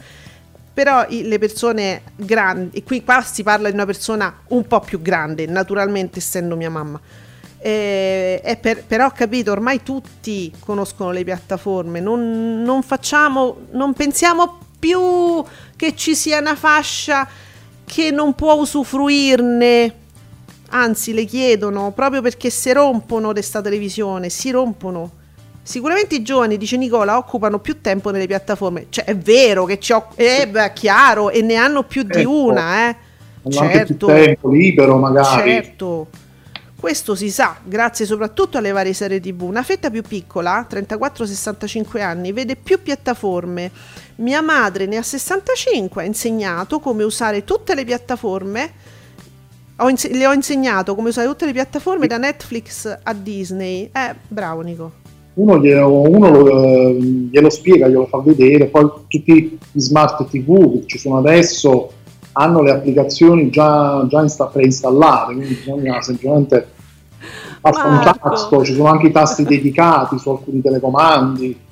Però le persone grandi, e qui qua si parla di una persona un po' più grande, naturalmente essendo mia mamma. Eh, per, però ho capito, ormai tutti conoscono le piattaforme, non, non facciamo, non pensiamo più che ci sia una fascia che non può usufruirne anzi le chiedono proprio perché si rompono questa televisione, si rompono. Sicuramente i giovani, dice Nicola, occupano più tempo nelle piattaforme. Cioè, è vero che ci ho... Eh, beh, chiaro, e ne hanno più di Ecco. una, eh. Certo. tempo libero magari. Certo. Questo si sa, grazie soprattutto alle varie serie TV. Una fetta più piccola, 34-65 anni, vede più piattaforme. Mia madre ne ha 65, ha insegnato come usare tutte le piattaforme. Ho inse- le ho insegnato come usare tutte le piattaforme da Netflix a Disney. Eh, bravo Nico. Uno, glielo, uno lo, glielo spiega, glielo fa vedere, poi tutti gli smart TV che ci sono adesso hanno le applicazioni già, già insta- preinstallate, quindi bisogna semplicemente basta un tasto, ci sono anche i tasti dedicati su alcuni telecomandi.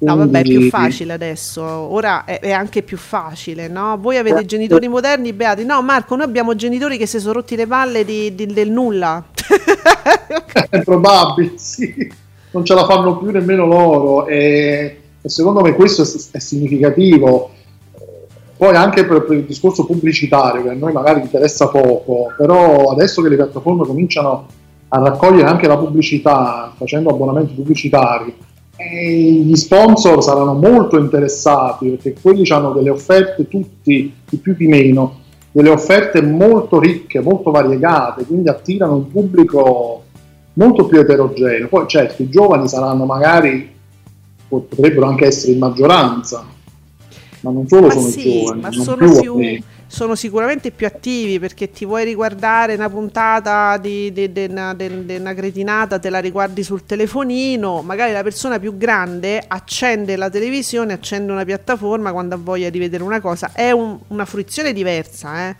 No, vabbè, è più facile adesso. Ora è, è anche più facile, no? Voi avete genitori moderni, beati. No, Marco, noi abbiamo genitori che si sono rotti le palle di- di- del nulla. È probabile, sì. Non ce la fanno più nemmeno loro e, e secondo me questo è, è significativo. Poi anche per, per il discorso pubblicitario, che a noi magari interessa poco, però adesso che le piattaforme cominciano a raccogliere anche la pubblicità, facendo abbonamenti pubblicitari, e gli sponsor saranno molto interessati perché quelli hanno delle offerte, tutti, di più di meno, delle offerte molto ricche, molto variegate, quindi attirano un pubblico molto più eterogeneo. Poi certo, i giovani saranno magari, potrebbero anche essere in maggioranza, ma non solo Ma sono sì, i giovani, ma non sono più, più, sono sicuramente più attivi perché ti vuoi riguardare una puntata di, di- di una, di- una cretinata, te la riguardi sul telefonino, magari la persona più grande accende la televisione, accende una piattaforma quando ha voglia di vedere una cosa, è un- una fruizione diversa, eh.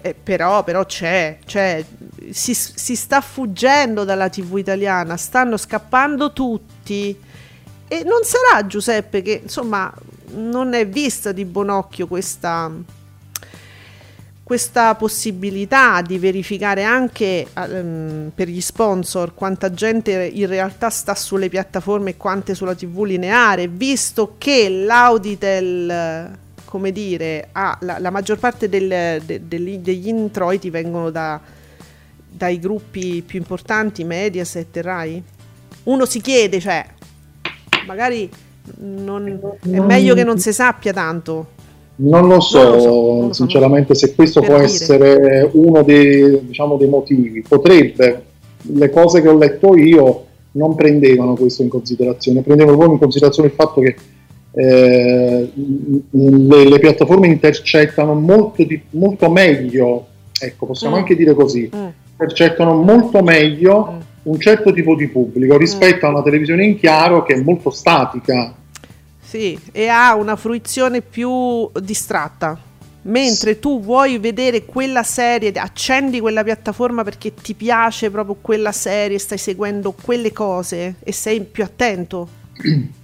Eh, però, però c'è, c'è. Si, si sta fuggendo dalla TV italiana, stanno scappando tutti. E non sarà Giuseppe che insomma non è vista di buon occhio questa, questa possibilità di verificare anche ehm, per gli sponsor quanta gente in realtà sta sulle piattaforme e quante sulla TV lineare, visto che l'Auditel, come dire, ha la, la maggior parte del- de- degli, degli introiti vengono da- dai gruppi più importanti, Mediaset e Rai. Uno si chiede, cioè, magari non- è meglio che non si sappia tanto. Non lo so, Non lo so, non lo so, sinceramente, se questo per può dire. essere uno dei, diciamo, dei motivi. Potrebbe, le cose che ho letto io non prendevano questo in considerazione, prendevano proprio in considerazione il fatto che eh, le, le piattaforme intercettano molto, di- molto meglio, ecco, possiamo Mm. anche dire così, Mm. intercettano molto meglio Mm. un certo tipo di pubblico rispetto a una televisione in chiaro che è molto statica. Sì, e ha una fruizione più distratta. Mentre tu vuoi vedere quella serie, accendi quella piattaforma perché ti piace proprio quella serie, stai seguendo quelle cose e sei più attento.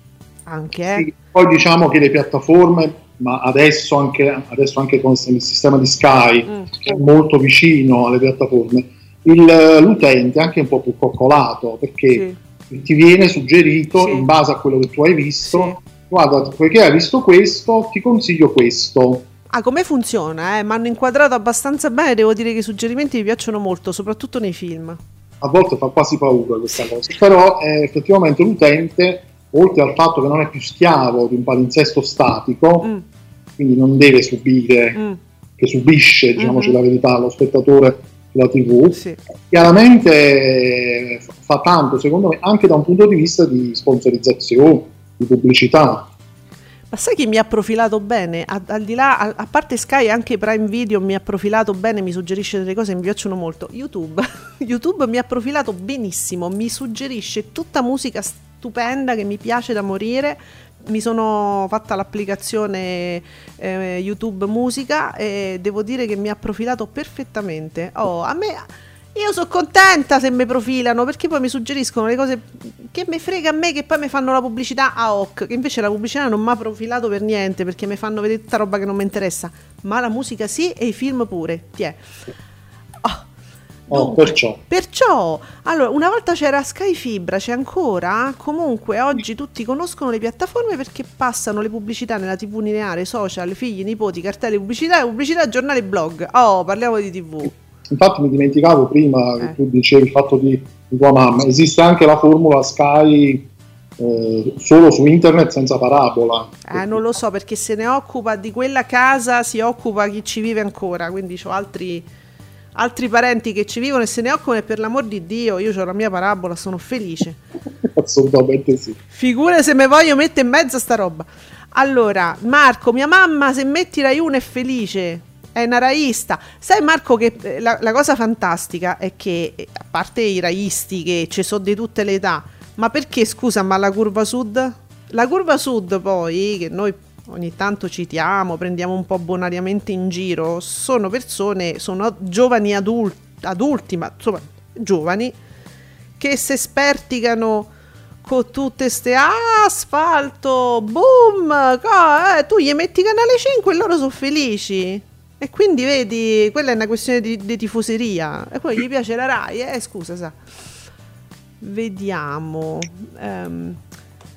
Anche, eh? Sì, Poi diciamo che le piattaforme, ma adesso anche, adesso anche con il sistema di Sky, Mm. che è molto vicino alle piattaforme, il- l'utente è anche un po' più coccolato perché Sì. ti viene suggerito Sì. in base a quello che tu hai visto. Sì. Guarda, poiché hai visto questo, ti consiglio questo. Ah, come funziona? Eh? Mi hanno inquadrato abbastanza bene, devo dire che i suggerimenti mi piacciono molto, soprattutto nei film. A volte fa quasi paura questa cosa, però eh, effettivamente l'utente, oltre al fatto che non è più schiavo di un palinsesto statico, Mm, quindi non deve subire mm, che subisce, diciamoci Mhm. la verità, lo spettatore sulla TV, sì. chiaramente fa tanto, secondo me, anche da un punto di vista di sponsorizzazione, di pubblicità. Ma sai chi mi ha profilato bene? A, al di là, a, a parte Sky, anche Prime Video mi ha profilato bene, mi suggerisce delle cose che mi piacciono molto. YouTube. YouTube mi ha profilato benissimo, mi suggerisce tutta musica stupenda che mi piace da morire, mi sono fatta l'applicazione eh, YouTube Musica e devo dire che mi ha profilato perfettamente. Oh, a me io sono contenta se mi profilano perché poi mi suggeriscono le cose che mi frega a me che poi mi fanno la pubblicità a hoc, che invece la pubblicità non mi ha profilato per niente perché mi fanno vedere tutta roba che non mi interessa, ma la musica sì e i film pure. Tiè. Oh. Oh, Dunque, perciò. perciò, allora, una volta c'era Sky Fibra, c'è ancora. Comunque, oggi tutti conoscono le piattaforme perché passano le pubblicità nella TV lineare, social, figli, nipoti, cartelli, pubblicità, pubblicità, giornali, blog. Oh, parliamo di TV. Infatti mi dimenticavo prima Eh. che tu dicevi il fatto di, di tua mamma, esiste anche la formula Sky eh, solo su internet senza parabola. Eh, non lo so perché se ne occupa di quella casa, si occupa chi ci vive ancora. Quindi ho altri, altri parenti che ci vivono e se ne occupano. E per l'amor di Dio, io ho la mia parabola, sono felice. Assolutamente sì. Figure se me voglio mettere in mezzo a sta roba. Allora, Marco, mia mamma se metti Rai 1 è felice. È una raista. Sai Marco che eh, la, la cosa fantastica è che, eh, a parte i raisti che ci sono di tutte le età, ma perché scusa, ma la curva sud? La curva sud poi, che noi ogni tanto citiamo, prendiamo un po' bonariamente in giro, sono persone, sono giovani adulti, adulti ma insomma giovani, che se sperticano con tutte ste "Ah, asfalto, boom, co- eh, tu gli metti canale 5 e loro sono felici. E quindi vedi, quella è una questione di, di tifoseria. E poi gli piace la Rai, eh, scusa, sa. Vediamo. ehm,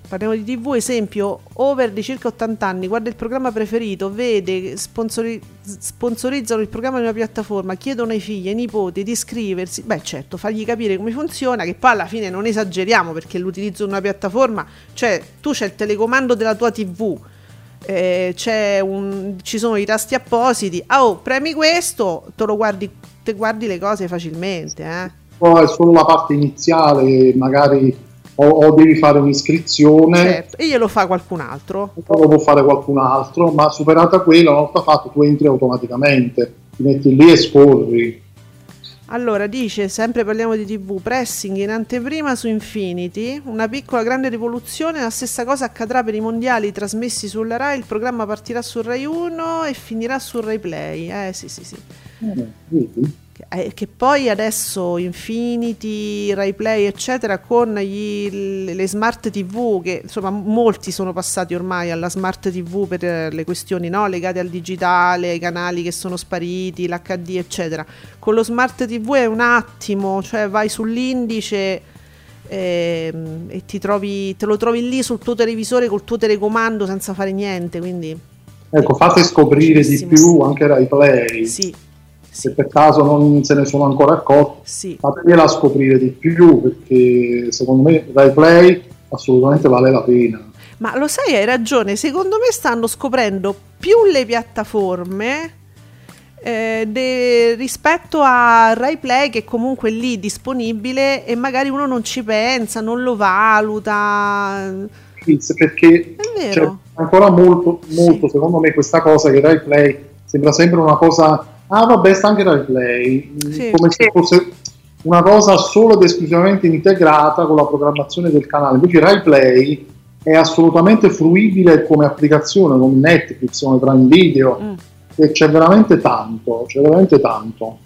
parliamo di TV, esempio, over di circa 80 anni, guarda il programma preferito, vede, sponsori- sponsorizzano il programma di una piattaforma, chiedono ai figli, ai nipoti di iscriversi. Beh, certo, fargli capire come funziona, che poi alla fine non esageriamo perché l'utilizzo di una piattaforma, cioè tu c'è il telecomando della tua TV. Eh, c'è un, ci sono i tasti appositi. Ah, Oh, premi questo, te lo guardi, te guardi le cose facilmente. Eh? Poi è solo la parte iniziale, magari o, o devi fare un'iscrizione, Certo, e glielo fa qualcun altro. o lo può fare qualcun altro, ma superata quella, una volta fatto, tu entri automaticamente, ti metti lì e scorri. Allora, dice, sempre parliamo di TV, pressing in anteprima su Infinity, una piccola grande rivoluzione, la stessa cosa accadrà per i mondiali trasmessi sulla Rai, il programma partirà su Rai 1 e finirà su Rai Play. Eh sì sì sì. Eh? Che, eh, che poi adesso Infinity, Rai Play eccetera con gli- le smart TV che insomma molti sono passati ormai alla smart TV per eh, le questioni no, legate al digitale, ai canali che sono spariti, l'HD eccetera. Con lo smart TV è un attimo, cioè vai sull'indice ehm, e ti trovi, te lo trovi lì sul tuo televisore col tuo telecomando senza fare niente, quindi Ecco, fate scoprire di più anche Rai Play, sì, se per caso non se ne sono ancora accorti, sì. fatemela scoprire di più, perché secondo me Rai Play assolutamente vale la pena. Ma lo sai, hai ragione, secondo me stanno scoprendo più le piattaforme eh, de- rispetto a Rai Play che comunque è lì disponibile e magari uno non ci pensa, non lo valuta. Perché c'è ancora molto, molto secondo me questa cosa che Rai Play sembra sempre una cosa ah vabbè sta anche Rai Play Sì. come se fosse una cosa solo ed esclusivamente integrata con la programmazione del canale invece Rai Play è assolutamente fruibile come applicazione come Netflix come Prime Video Mm. e c'è veramente tanto c'è veramente tanto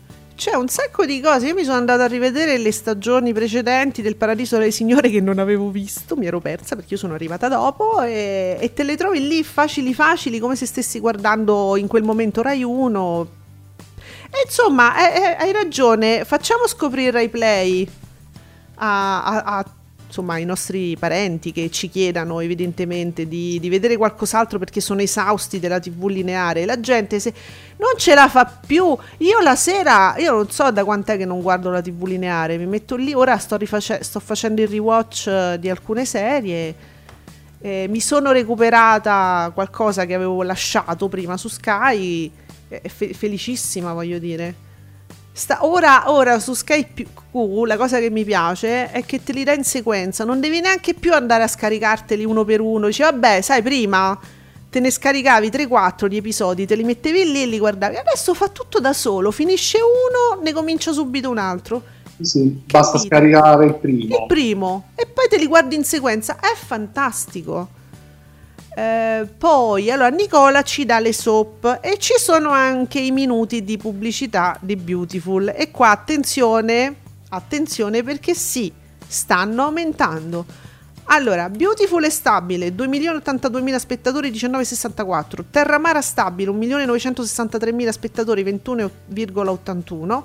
C'è un sacco di cose. Io mi sono andata a rivedere le stagioni precedenti del Paradiso delle Signore che non avevo visto, mi ero persa perché io sono arrivata dopo e, e te le trovi lì facili facili come se stessi guardando in quel momento Rai 1. E insomma, eh, eh, hai ragione, facciamo scoprire Rai Play a, a- a, insomma, ai nostri parenti che ci chiedano evidentemente di, di vedere qualcos'altro perché sono esausti della TV lineare. La gente se non ce la fa più. Io la sera, io non so da quant'è che non guardo la TV lineare, mi metto lì, ora sto, riface- sto facendo il rewatch eh, di alcune serie. eh, mi sono recuperata qualcosa che avevo lasciato prima su Sky, eh, fe- felicissima voglio dire. Sta- ora, ora su Sky Q la cosa che mi piace è che te li dà in sequenza, non devi neanche più andare a scaricarteli uno per uno. Dici, vabbè, sai, prima te ne scaricavi 3-4 di episodi, te li mettevi lì e li guardavi. Adesso fa tutto da solo, finisce uno, ne comincia subito un altro. Sì, basta scaricare il primo Il primo, e poi te li guardi in sequenza. È fantastico. Eh, poi, allora, Nicola ci dà le soap e ci sono anche i minuti di pubblicità di Beautiful. E qua attenzione, attenzione perché sì, stanno aumentando. Allora, Beautiful è stabile, 2.082.000 spettatori, 19,64. Terramara stabile, 1.963.000 spettatori, 21,81.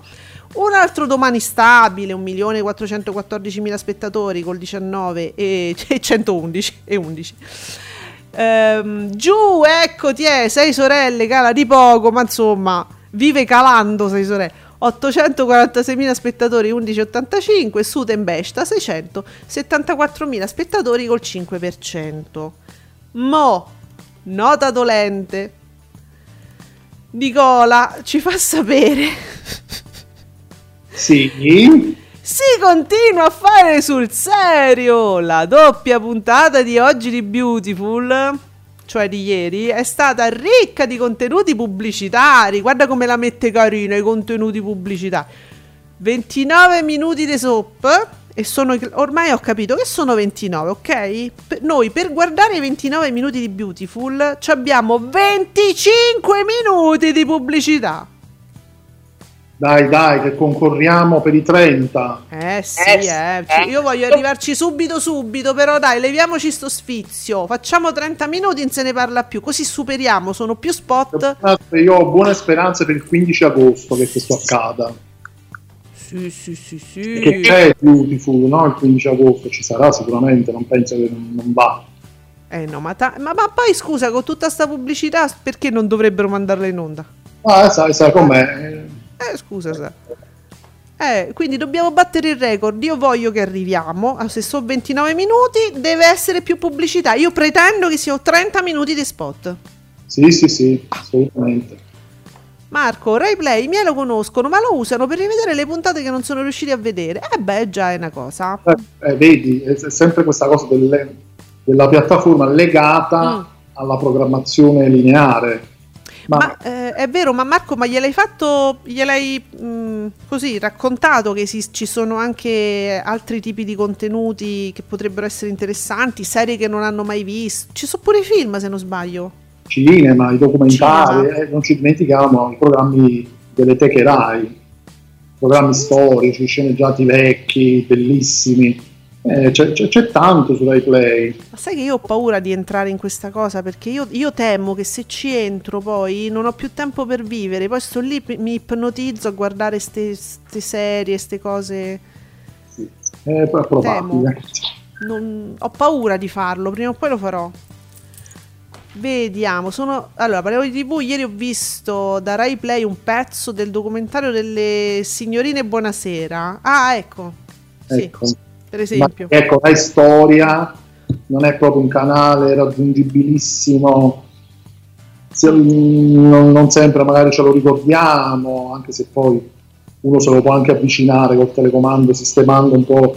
Un altro domani stabile, 1.414.000 spettatori, col 19 e, e 111 e 11. Ehm, giù, ecco, ti è, sei sorelle, cala di poco, ma insomma, vive calando sei sorelle. 846.000 spettatori 11,85 su Tembesta 674.000 spettatori col 5% mo nota dolente. Nicola ci fa sapere Sì, si continua a fare sul serio la doppia puntata di oggi di Beautiful cioè di ieri, è stata ricca di contenuti pubblicitari. Guarda come la mette carina i contenuti pubblicitari. 29 minuti di soap e sono ormai ho capito che sono 29, ok? Per, noi per guardare i 29 minuti di Beautiful ci abbiamo 25 minuti di pubblicità. Dai, dai, che concorriamo per i 30. Eh sì, eh, eh. Cioè, io voglio arrivarci subito, subito, però dai, leviamoci sto sfizio. Facciamo 30 minuti, non se ne parla più, così superiamo, sono più spot. Io ho buone speranze per il 15 agosto che questo accada. Sì, sì, sì, sì. Perché c'è Beautiful, no? Il 15 agosto ci sarà sicuramente, non penso che non, non va. Eh no, ma, ta- ma, ma, poi scusa, con tutta sta pubblicità, perché non dovrebbero mandarla in onda? Ah, sai, sai com'è eh, scusa, sa. Eh, quindi dobbiamo battere il record. Io voglio che arriviamo. Se sono 29 minuti, deve essere più pubblicità. Io pretendo che siano 30 minuti di spot. Sì, sì, sì, assolutamente. Marco, RaiPlay, i miei lo conoscono, ma lo usano per rivedere le puntate che non sono riusciti a vedere. Eh beh, già è una cosa. Eh, eh, vedi, è sempre questa cosa delle, della piattaforma legata mm. alla programmazione lineare ma, ma eh, è vero, ma Marco, ma gliel'hai fatto, gliel'hai mh, mm, così raccontato che si, ci sono anche altri tipi di contenuti che potrebbero essere interessanti, serie che non hanno mai visto. Ci sono pure i film, se non sbaglio. Cinema, i documentari, eh, non ci dimentichiamo i programmi delle teche Rai, programmi storici, sceneggiati vecchi, bellissimi eh, c'è, c'è, c'è, tanto su Rai Play. Ma sai che io ho paura di entrare in questa cosa perché io, io, temo che se ci entro poi non ho più tempo per vivere, poi sto lì, mi ipnotizzo a guardare queste serie, queste cose. Sì, è probabile. Non, ho paura di farlo, prima o poi lo farò. Vediamo, sono... Allora, parliamo di TV, ieri ho visto da Rai Play un pezzo del documentario delle signorine Buonasera. Ah, ecco. ecco. Sì per esempio. Ma, ecco, la storia non è proprio un canale raggiungibilissimo, non, non, sempre magari ce lo ricordiamo, anche se poi uno se lo può anche avvicinare col telecomando sistemando un po'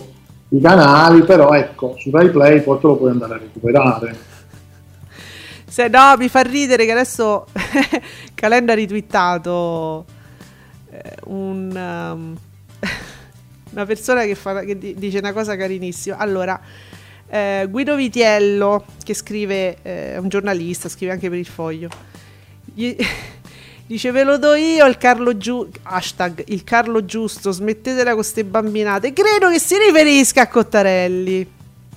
i canali, però ecco, su Rai Play poi te lo puoi andare a recuperare. Se no, mi fa ridere che adesso Calenda ha ritwittato eh, un... Um, una persona che, fa, che dice una cosa carinissima. Allora, eh, Guido Vitiello, che scrive, eh, è un giornalista, scrive anche per il foglio. Gli, dice ve lo do io il Carlo Giusto hashtag il Carlo Giusto smettetela con queste bambinate credo che si riferisca a Cottarelli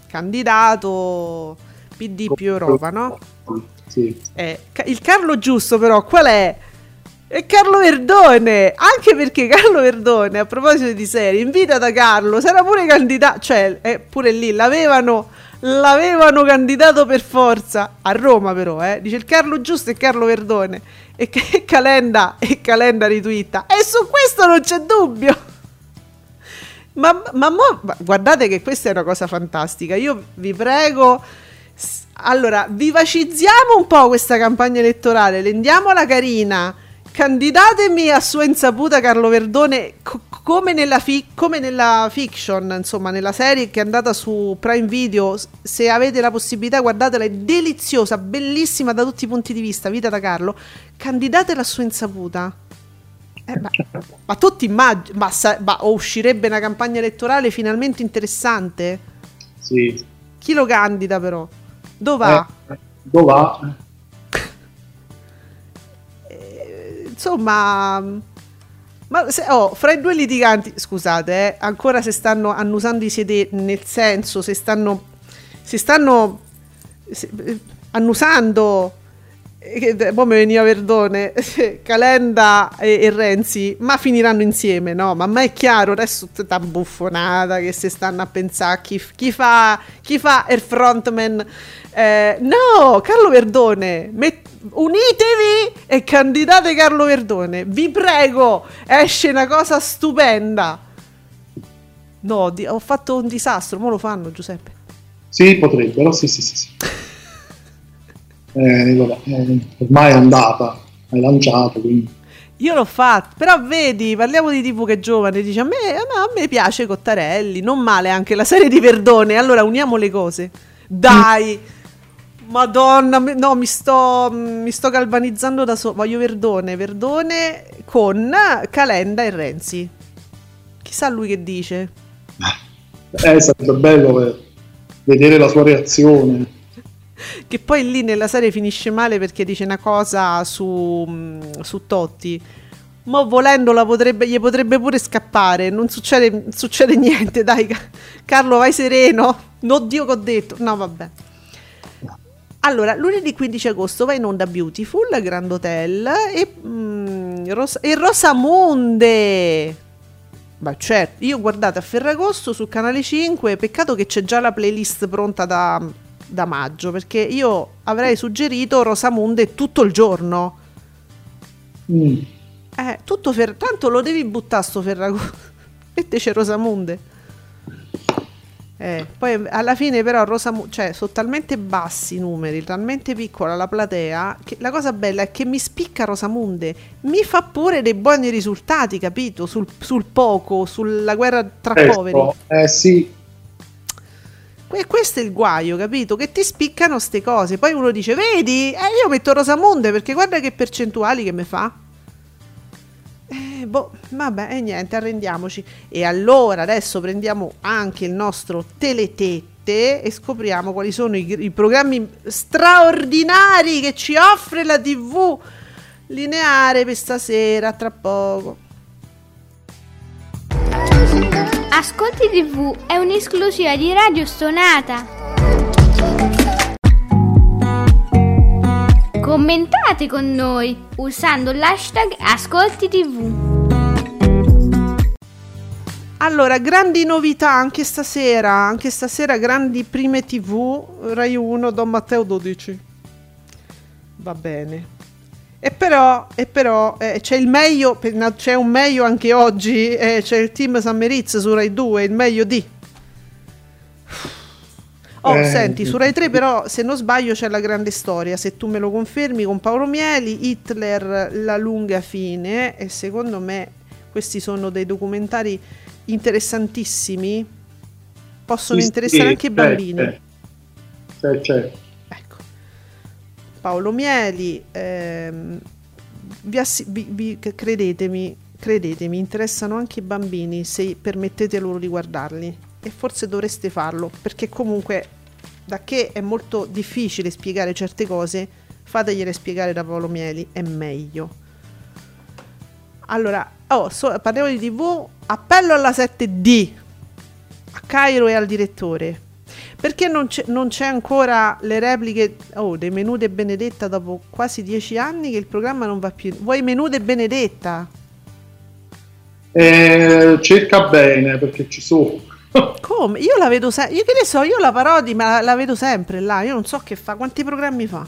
candidato PD più Europa no? Sì. Eh, il Carlo Giusto però qual è? E Carlo Verdone, anche perché Carlo Verdone, a proposito di serie, invita da Carlo, sarà pure candidato, cioè, eh, pure lì l'avevano, l'avevano candidato per forza, a Roma però, eh, dice il Carlo Giusto e Carlo Verdone, e, e Calenda, e Calenda ritwitta, e su questo non c'è dubbio. Ma, ma, ma guardate che questa è una cosa fantastica, io vi prego... Allora, vivacizziamo un po' questa campagna elettorale, rendiamola carina, Candidatemi a sua insaputa Carlo Verdone co- come, nella fi- come nella fiction, insomma, nella serie che è andata su Prime Video. Se avete la possibilità, guardatela, è deliziosa, bellissima da tutti i punti di vista. Vita da Carlo. Candidatela a sua insaputa. Eh, ma, ma tutti immaginano, ma, sa- ma uscirebbe una campagna elettorale finalmente interessante? Sì. Chi lo candida però? Dove va? Eh, dov'è? Insomma, ma se, oh, fra i due litiganti, scusate, eh, ancora se stanno annusando i sederi, nel senso, se stanno, se stanno se, eh, annusando, eh, poi mi veniva Verdone, Calenda e, e, Renzi, ma finiranno insieme, no? Ma a è chiaro, adesso tutta buffonata che si stanno a pensare chi, chi, fa, chi fa il frontman. Eh, no, Carlo Verdone, met- unitevi e candidate Carlo Verdone. Vi prego, esce una cosa stupenda. No, di- ho fatto un disastro, mo lo fanno Giuseppe. Sì, potrebbero, sì, sì, sì. sì. eh, vabbè, eh, ormai è andata, hai lanciato, quindi... Io l'ho fatto, però vedi, parliamo di TV che è giovane, dice a me, a me piace Cottarelli, non male anche la serie di Verdone, allora uniamo le cose. Dai! Madonna, no, mi sto, mi sto galvanizzando da solo. Voglio Verdone, Verdone con Calenda e Renzi. Chissà lui che dice. Eh, sarebbe bello vedere la sua reazione. Che poi lì nella serie finisce male perché dice una cosa su, su Totti. Ma volendola potrebbe, gli potrebbe pure scappare. Non succede, succede niente, dai. Carlo, vai sereno. Oddio che ho detto. No, vabbè. Allora, lunedì 15 agosto va in onda Beautiful, Grand Hotel e, mm, Ros- e Rosamonde. Beh, certo, io guardate a Ferragosto su Canale 5, peccato che c'è già la playlist pronta da, da maggio, perché io avrei suggerito Rosamonde tutto il giorno. Mm. Eh, tutto Fer- tanto lo devi buttare sto Ferragosto. e te c'è Rosamonde. Eh, poi alla fine però Rosa, cioè, sono talmente bassi i numeri, talmente piccola la platea, che la cosa bella è che mi spicca Rosamunde, mi fa pure dei buoni risultati, capito? Sul, sul poco, sulla guerra tra eh, poveri. Eh sì. Questo è il guaio, capito? Che ti spiccano ste cose. Poi uno dice, vedi, eh, io metto Rosamunde perché guarda che percentuali che mi fa. Eh, boh, vabbè, e niente, arrendiamoci. E allora adesso prendiamo anche il nostro Teletette e scopriamo quali sono i, i programmi straordinari che ci offre la TV lineare per stasera, tra poco. Ascolti TV è un'esclusiva di Radio Stonata. Commentate con noi usando l'hashtag Ascolti TV. Allora, grandi novità anche stasera, anche stasera grandi prime TV, Rai 1, Don Matteo 12. Va bene. E però, e però eh, c'è il meglio, c'è un meglio anche oggi, eh, c'è il team San Merizio su Rai 2, il meglio di. Oh, eh, senti, su Rai 3 però, se non sbaglio, c'è la grande storia, se tu me lo confermi, con Paolo Mieli, Hitler, la lunga fine, e secondo me questi sono dei documentari interessantissimi, possono sì, interessare sì, anche i bambini. C'è, c'è. Ecco. Paolo Mieli, ehm, vi assi- vi, vi, credetemi, credetemi, interessano anche i bambini se permettete loro di guardarli e forse dovreste farlo perché comunque da che è molto difficile spiegare certe cose fategliele spiegare da Paolo Mieli è meglio. Allora oh, so, parliamo di tv appello alla 7D a Cairo e al direttore. Perché non c'è, non c'è ancora le repliche oh, dei menù de Benedetta dopo quasi dieci anni che il programma non va più vuoi menù de Benedetta? Eh, cerca bene perché ci sono come? Io la vedo sempre. Io che ne so, io la parodi, ma la, la, vedo sempre là. Io non so che fa. Quanti programmi fa?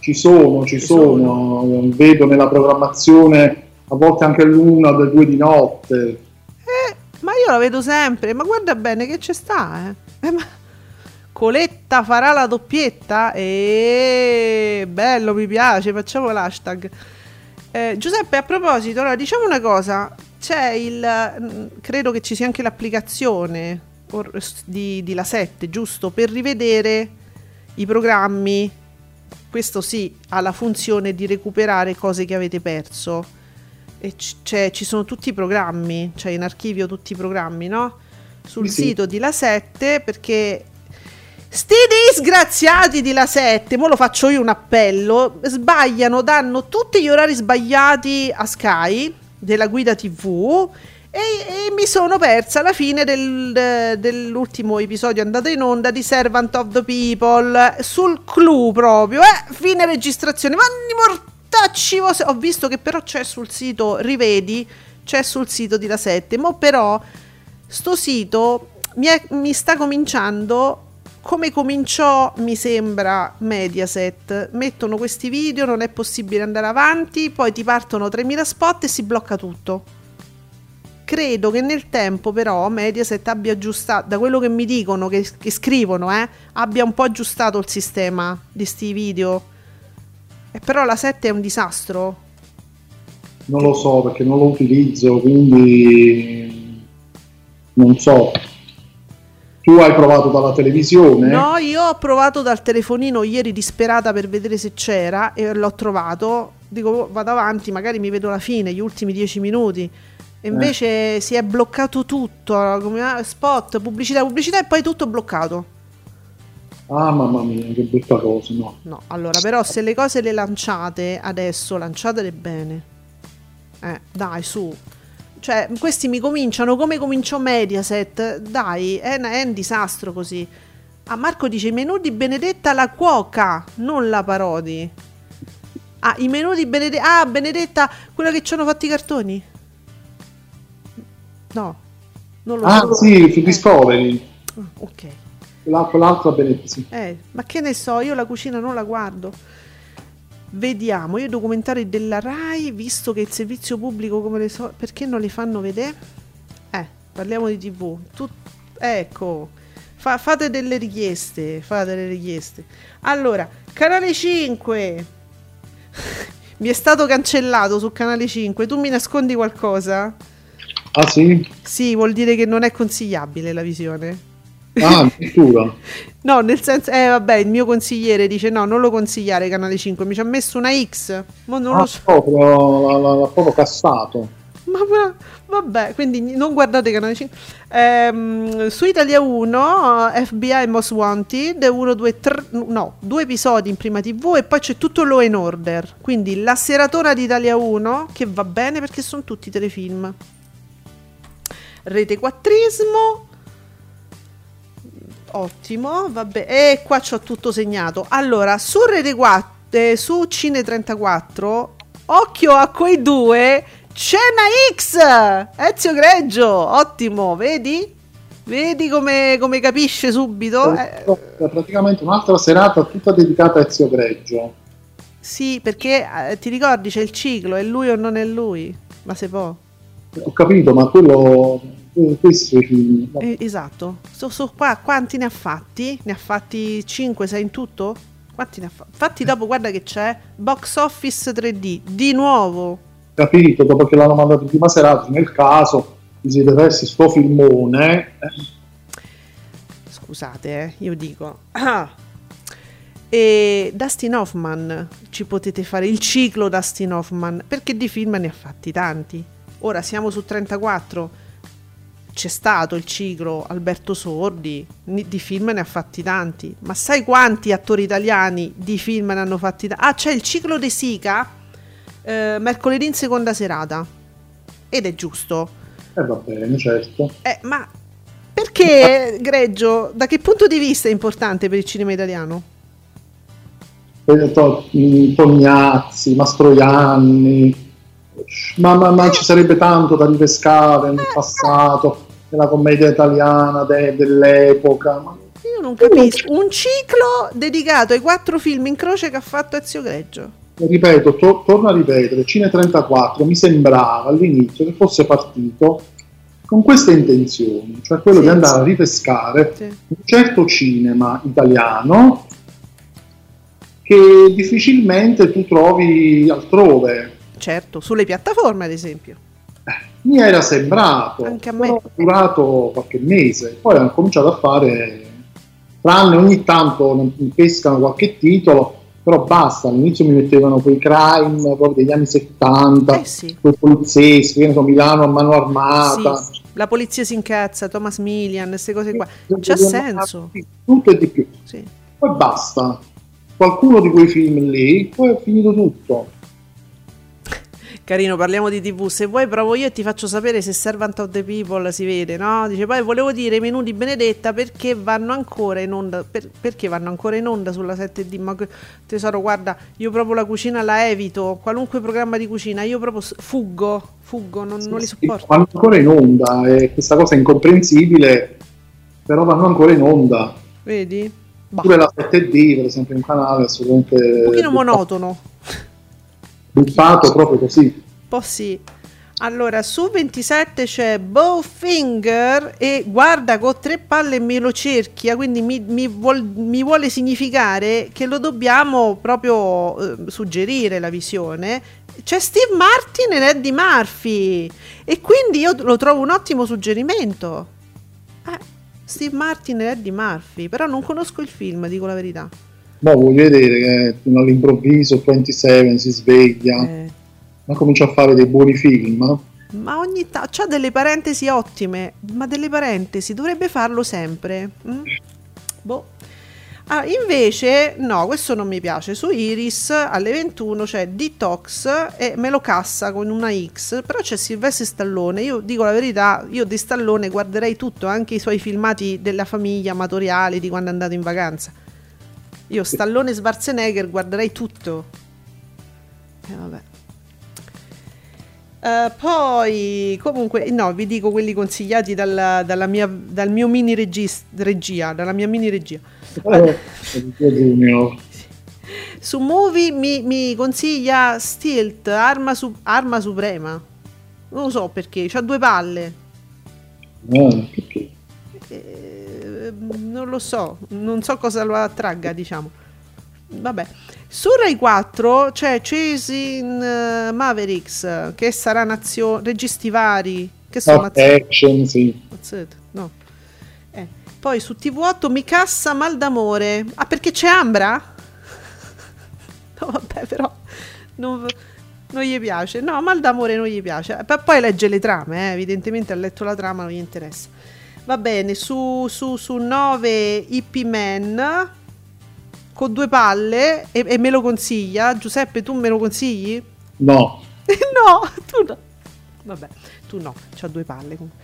Ci sono, ci, ci sono. sono. Vedo nella programmazione a volte anche l'una o due di notte. Eh, ma io la vedo sempre. Ma guarda bene che ci sta, eh. eh ma... Coletta farà la doppietta? E bello, mi piace. Facciamo l'hashtag. Eh, Giuseppe, a proposito, allora diciamo una cosa c'è il mm, credo che ci sia anche l'applicazione di, di La 7 giusto per rivedere i programmi questo sì ha la funzione di recuperare cose che avete perso e c- ci sono tutti i programmi c'è in archivio tutti i programmi no? sul sì. sito di La 7 perché Sti disgraziati di La 7, mo lo faccio io un appello, sbagliano, danno tutti gli orari sbagliati a Sky della guida TV e, e mi sono persa la fine del- dell'ultimo episodio andato in onda di Servant of the People sul clou proprio, eh, fine registrazione, ma mortacci ho visto che però c'è sul sito, rivedi, c'è sul sito di La 7, mo però sto sito mi, è- mi sta cominciando come cominciò, mi sembra, Mediaset. Mettono questi video, non è possibile andare avanti, poi ti partono 3000 spot e si blocca tutto. Credo che nel tempo, però, Mediaset abbia aggiustato, da quello che mi dicono, che, che scrivono, eh, abbia un po' aggiustato il sistema di sti video. E però la 7 è un disastro. Non lo so perché non lo utilizzo, quindi non so. Tu hai provato dalla televisione? No, io ho provato dal telefonino ieri disperata per vedere se c'era e l'ho trovato. Dico, "Oh, vado avanti, magari mi vedo la fine, gli ultimi dieci minuti. E invece si è bloccato tutto, come ah, spot, pubblicità, pubblicità e poi tutto bloccato. Ah, mamma mia, che brutta cosa, no. No, allora, però se le cose le lanciate adesso, lanciatele bene. Eh, dai, su. Cioè, questi mi cominciano come cominciò Mediaset. Dai, è, è un disastro così. Ah, Marco dice i menù di Benedetta la cuoca, non la parodi. Ah, i menù di Benedetta. Ah, Benedetta, quella che ci hanno fatto i cartoni? No, non lo Ah, so. sì, su Eh, ok. La- Quell'altra Benedetta, sì. Eh, ma che ne so, io la cucina non la guardo. Vediamo, io i documentari della RAI, visto che il servizio pubblico come le so, perché non li fanno vedere? Eh, parliamo di TV. Tu- ecco, fa- fate delle richieste, fate delle richieste. Allora, canale 5. mi è stato cancellato su canale 5. Tu mi nascondi qualcosa? Ah, sì? Sì, vuol dire che non è consigliabile la visione. Ah, addirittura. No, nel senso, eh vabbè, il mio consigliere dice no, non lo consigliare Canale 5, mi ci ha messo una X, ma non Ah, lo so, proprio, l'ha, proprio cassato. ma, ma- vabbè, quindi non guardate Canale 5. Ehm, su Italia 1, eh, FBI Most Wanted, 1, 2, 3, no, due episodi in prima TV e poi c'è tutto Law and Order, quindi la seratona di Italia 1, che va bene perché sono tutti telefilm. Rete Quattrismo, Ottimo, vabbè. E qua c'ho tutto segnato. Allora, su Rete 4, eh, su Cine 34, occhio a quei due, c'è una X! Ezio Greggio, ottimo, vedi? Vedi come, come capisce subito? Eh, È praticamente un'altra serata tutta dedicata a Ezio Greggio. sì, perché eh, ti ricordi c'è il ciclo, è lui o non è lui? Ma se può. Ho capito, ma quello... Questo film. Eh, esatto. So, so qua, quanti ne ha fatti? Ne ha fatti 5-6 in tutto? Quanti ne ha fatti? Infatti dopo guarda che c'è Box Office 3D, di nuovo. capito, dopo che l'hanno mandato in prima serata, nel caso vi siete persi sto filmone, eh, Scusate, eh, io dico. Ah. E Dustin Hoffman, ci potete fare il ciclo Dustin Hoffman, perché di film ne ha fatti tanti. Ora siamo su 34, c'è stato il ciclo Alberto Sordi, di film ne ha fatti tanti, ma sai quanti attori italiani di film ne hanno fatti tanti? Ah, c'è il ciclo De Sica, eh, mercoledì in seconda serata, ed è giusto. eh, va bene, certo. Eh, ma perché Greggio, da che punto di vista è importante per il cinema italiano? To- mh, Tognazzi, Mastroianni, ma, ma- ma ci sarebbe tanto da ripescare nel passato, nella commedia italiana de- dell'epoca. ma- Io non capisco. Un ciclo dedicato ai quattro film in croce che ha fatto Ezio Greggio. ripeto, to- torno a ripetere, Cine 34 mi sembrava all'inizio che fosse partito con queste intenzioni, cioè quello Sì. di andare a ripescare Sì. un certo cinema italiano che difficilmente tu trovi altrove. Certo, sulle piattaforme ad esempio. Mi era sembrato, Anche a me. durato qualche mese, poi hanno cominciato a fare, tranne ogni tanto pescano qualche titolo, però basta, all'inizio mi mettevano quei crime proprio degli anni 70, Eh sì. quei polizieschi, che so, Milano a mano armata, Sì, La polizia si incazza, Thomas Millian, queste cose qua. C'ha Sì, senso. Tutto e di più. Sì. Poi basta. Qualcuno di quei film lì, poi è finito tutto. Carino, parliamo di TV. Se vuoi provo io e ti faccio sapere se Servant of the People si vede, no? Dice poi volevo dire i menù di Benedetta perché vanno ancora in onda per- perché vanno ancora in onda sulla 7D. Ma tesoro, guarda, io proprio la cucina la evito, qualunque programma di cucina, io proprio fuggo, fuggo, non, non li Sì, sopporto. Vanno ancora in onda, e questa cosa è incomprensibile, però vanno ancora in onda. Vedi? Bah, Pure la 7D, per esempio, è un canale assolutamente un pochino monotono. Buffato proprio così. Un po' sì. Allora, su 27 c'è Bowfinger e guarda con tre palle me lo cerchia, quindi mi, mi vuol- mi vuole significare che lo dobbiamo proprio eh, suggerire la visione. C'è Steve Martin ed Eddie Murphy e quindi io lo trovo un ottimo suggerimento. Eh, Steve Martin ed Eddie Murphy, però non conosco il film, dico la verità. Ma voglio vedere che fino all'improvviso 27 si sveglia, Eh, ma comincia a fare dei buoni film. Ma ogni tanto c'ha delle parentesi ottime, ma delle parentesi dovrebbe farlo sempre. mm? Boh. Ah, invece, no, questo non mi piace. Su Iris alle 21 c'è Detox e me lo cassa con una X. Però c'è Silvestre Stallone. Io dico la verità, io di Stallone guarderei tutto, anche i suoi filmati della famiglia amatoriali di quando è andato in vacanza. Io Stallone Schwarzenegger guarderei tutto. E vabbè. Eh, poi comunque no vi dico quelli consigliati dalla, dalla mia, dal mio mini regis- regia dalla mia mini regia Eh, su movie mi, mi consiglia Stilt arma, su- arma suprema non lo so perché c'ha due palle Eh, perché? Eh, non lo so non so cosa lo attragga diciamo vabbè su Rai 4 c'è Chasing eh, Mavericks che sarà nazio- registi vari che sono nazioni action, sì. Mazzetta, no. Eh, Poi su TV8 mi cassa mal d'amore. Ah, perché c'è Ambra? No, vabbè, però non, non gli piace. No, mal d'amore non gli piace. Eh, Poi legge le trame, eh, evidentemente ha letto la trama, non gli interessa. Va bene, su, su, su 9 IP Man con due palle e, e me lo consiglia. Giuseppe, tu me lo consigli? No, no, tu no. Vabbè, tu no, c'ha due palle. comunque.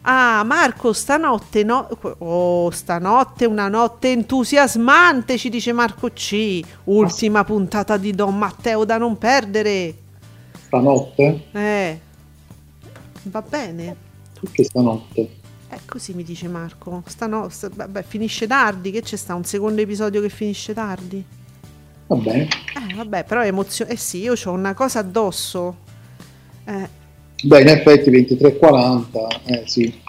Ah, Marco, stanotte no. Oh, stanotte una notte entusiasmante, ci dice Marco C. Ultima puntata di Don Matteo da non perdere. stanotte? Eh. Va bene. Perché stanotte? Eh, così mi dice Marco. Stano, sta- vabbè, finisce tardi. Che c'è sta? Un secondo episodio che finisce tardi? Va bene. Eh, vabbè, però è emozione. Eh sì, io ho una cosa addosso. Eh, Beh, in effetti 23.40, eh sì,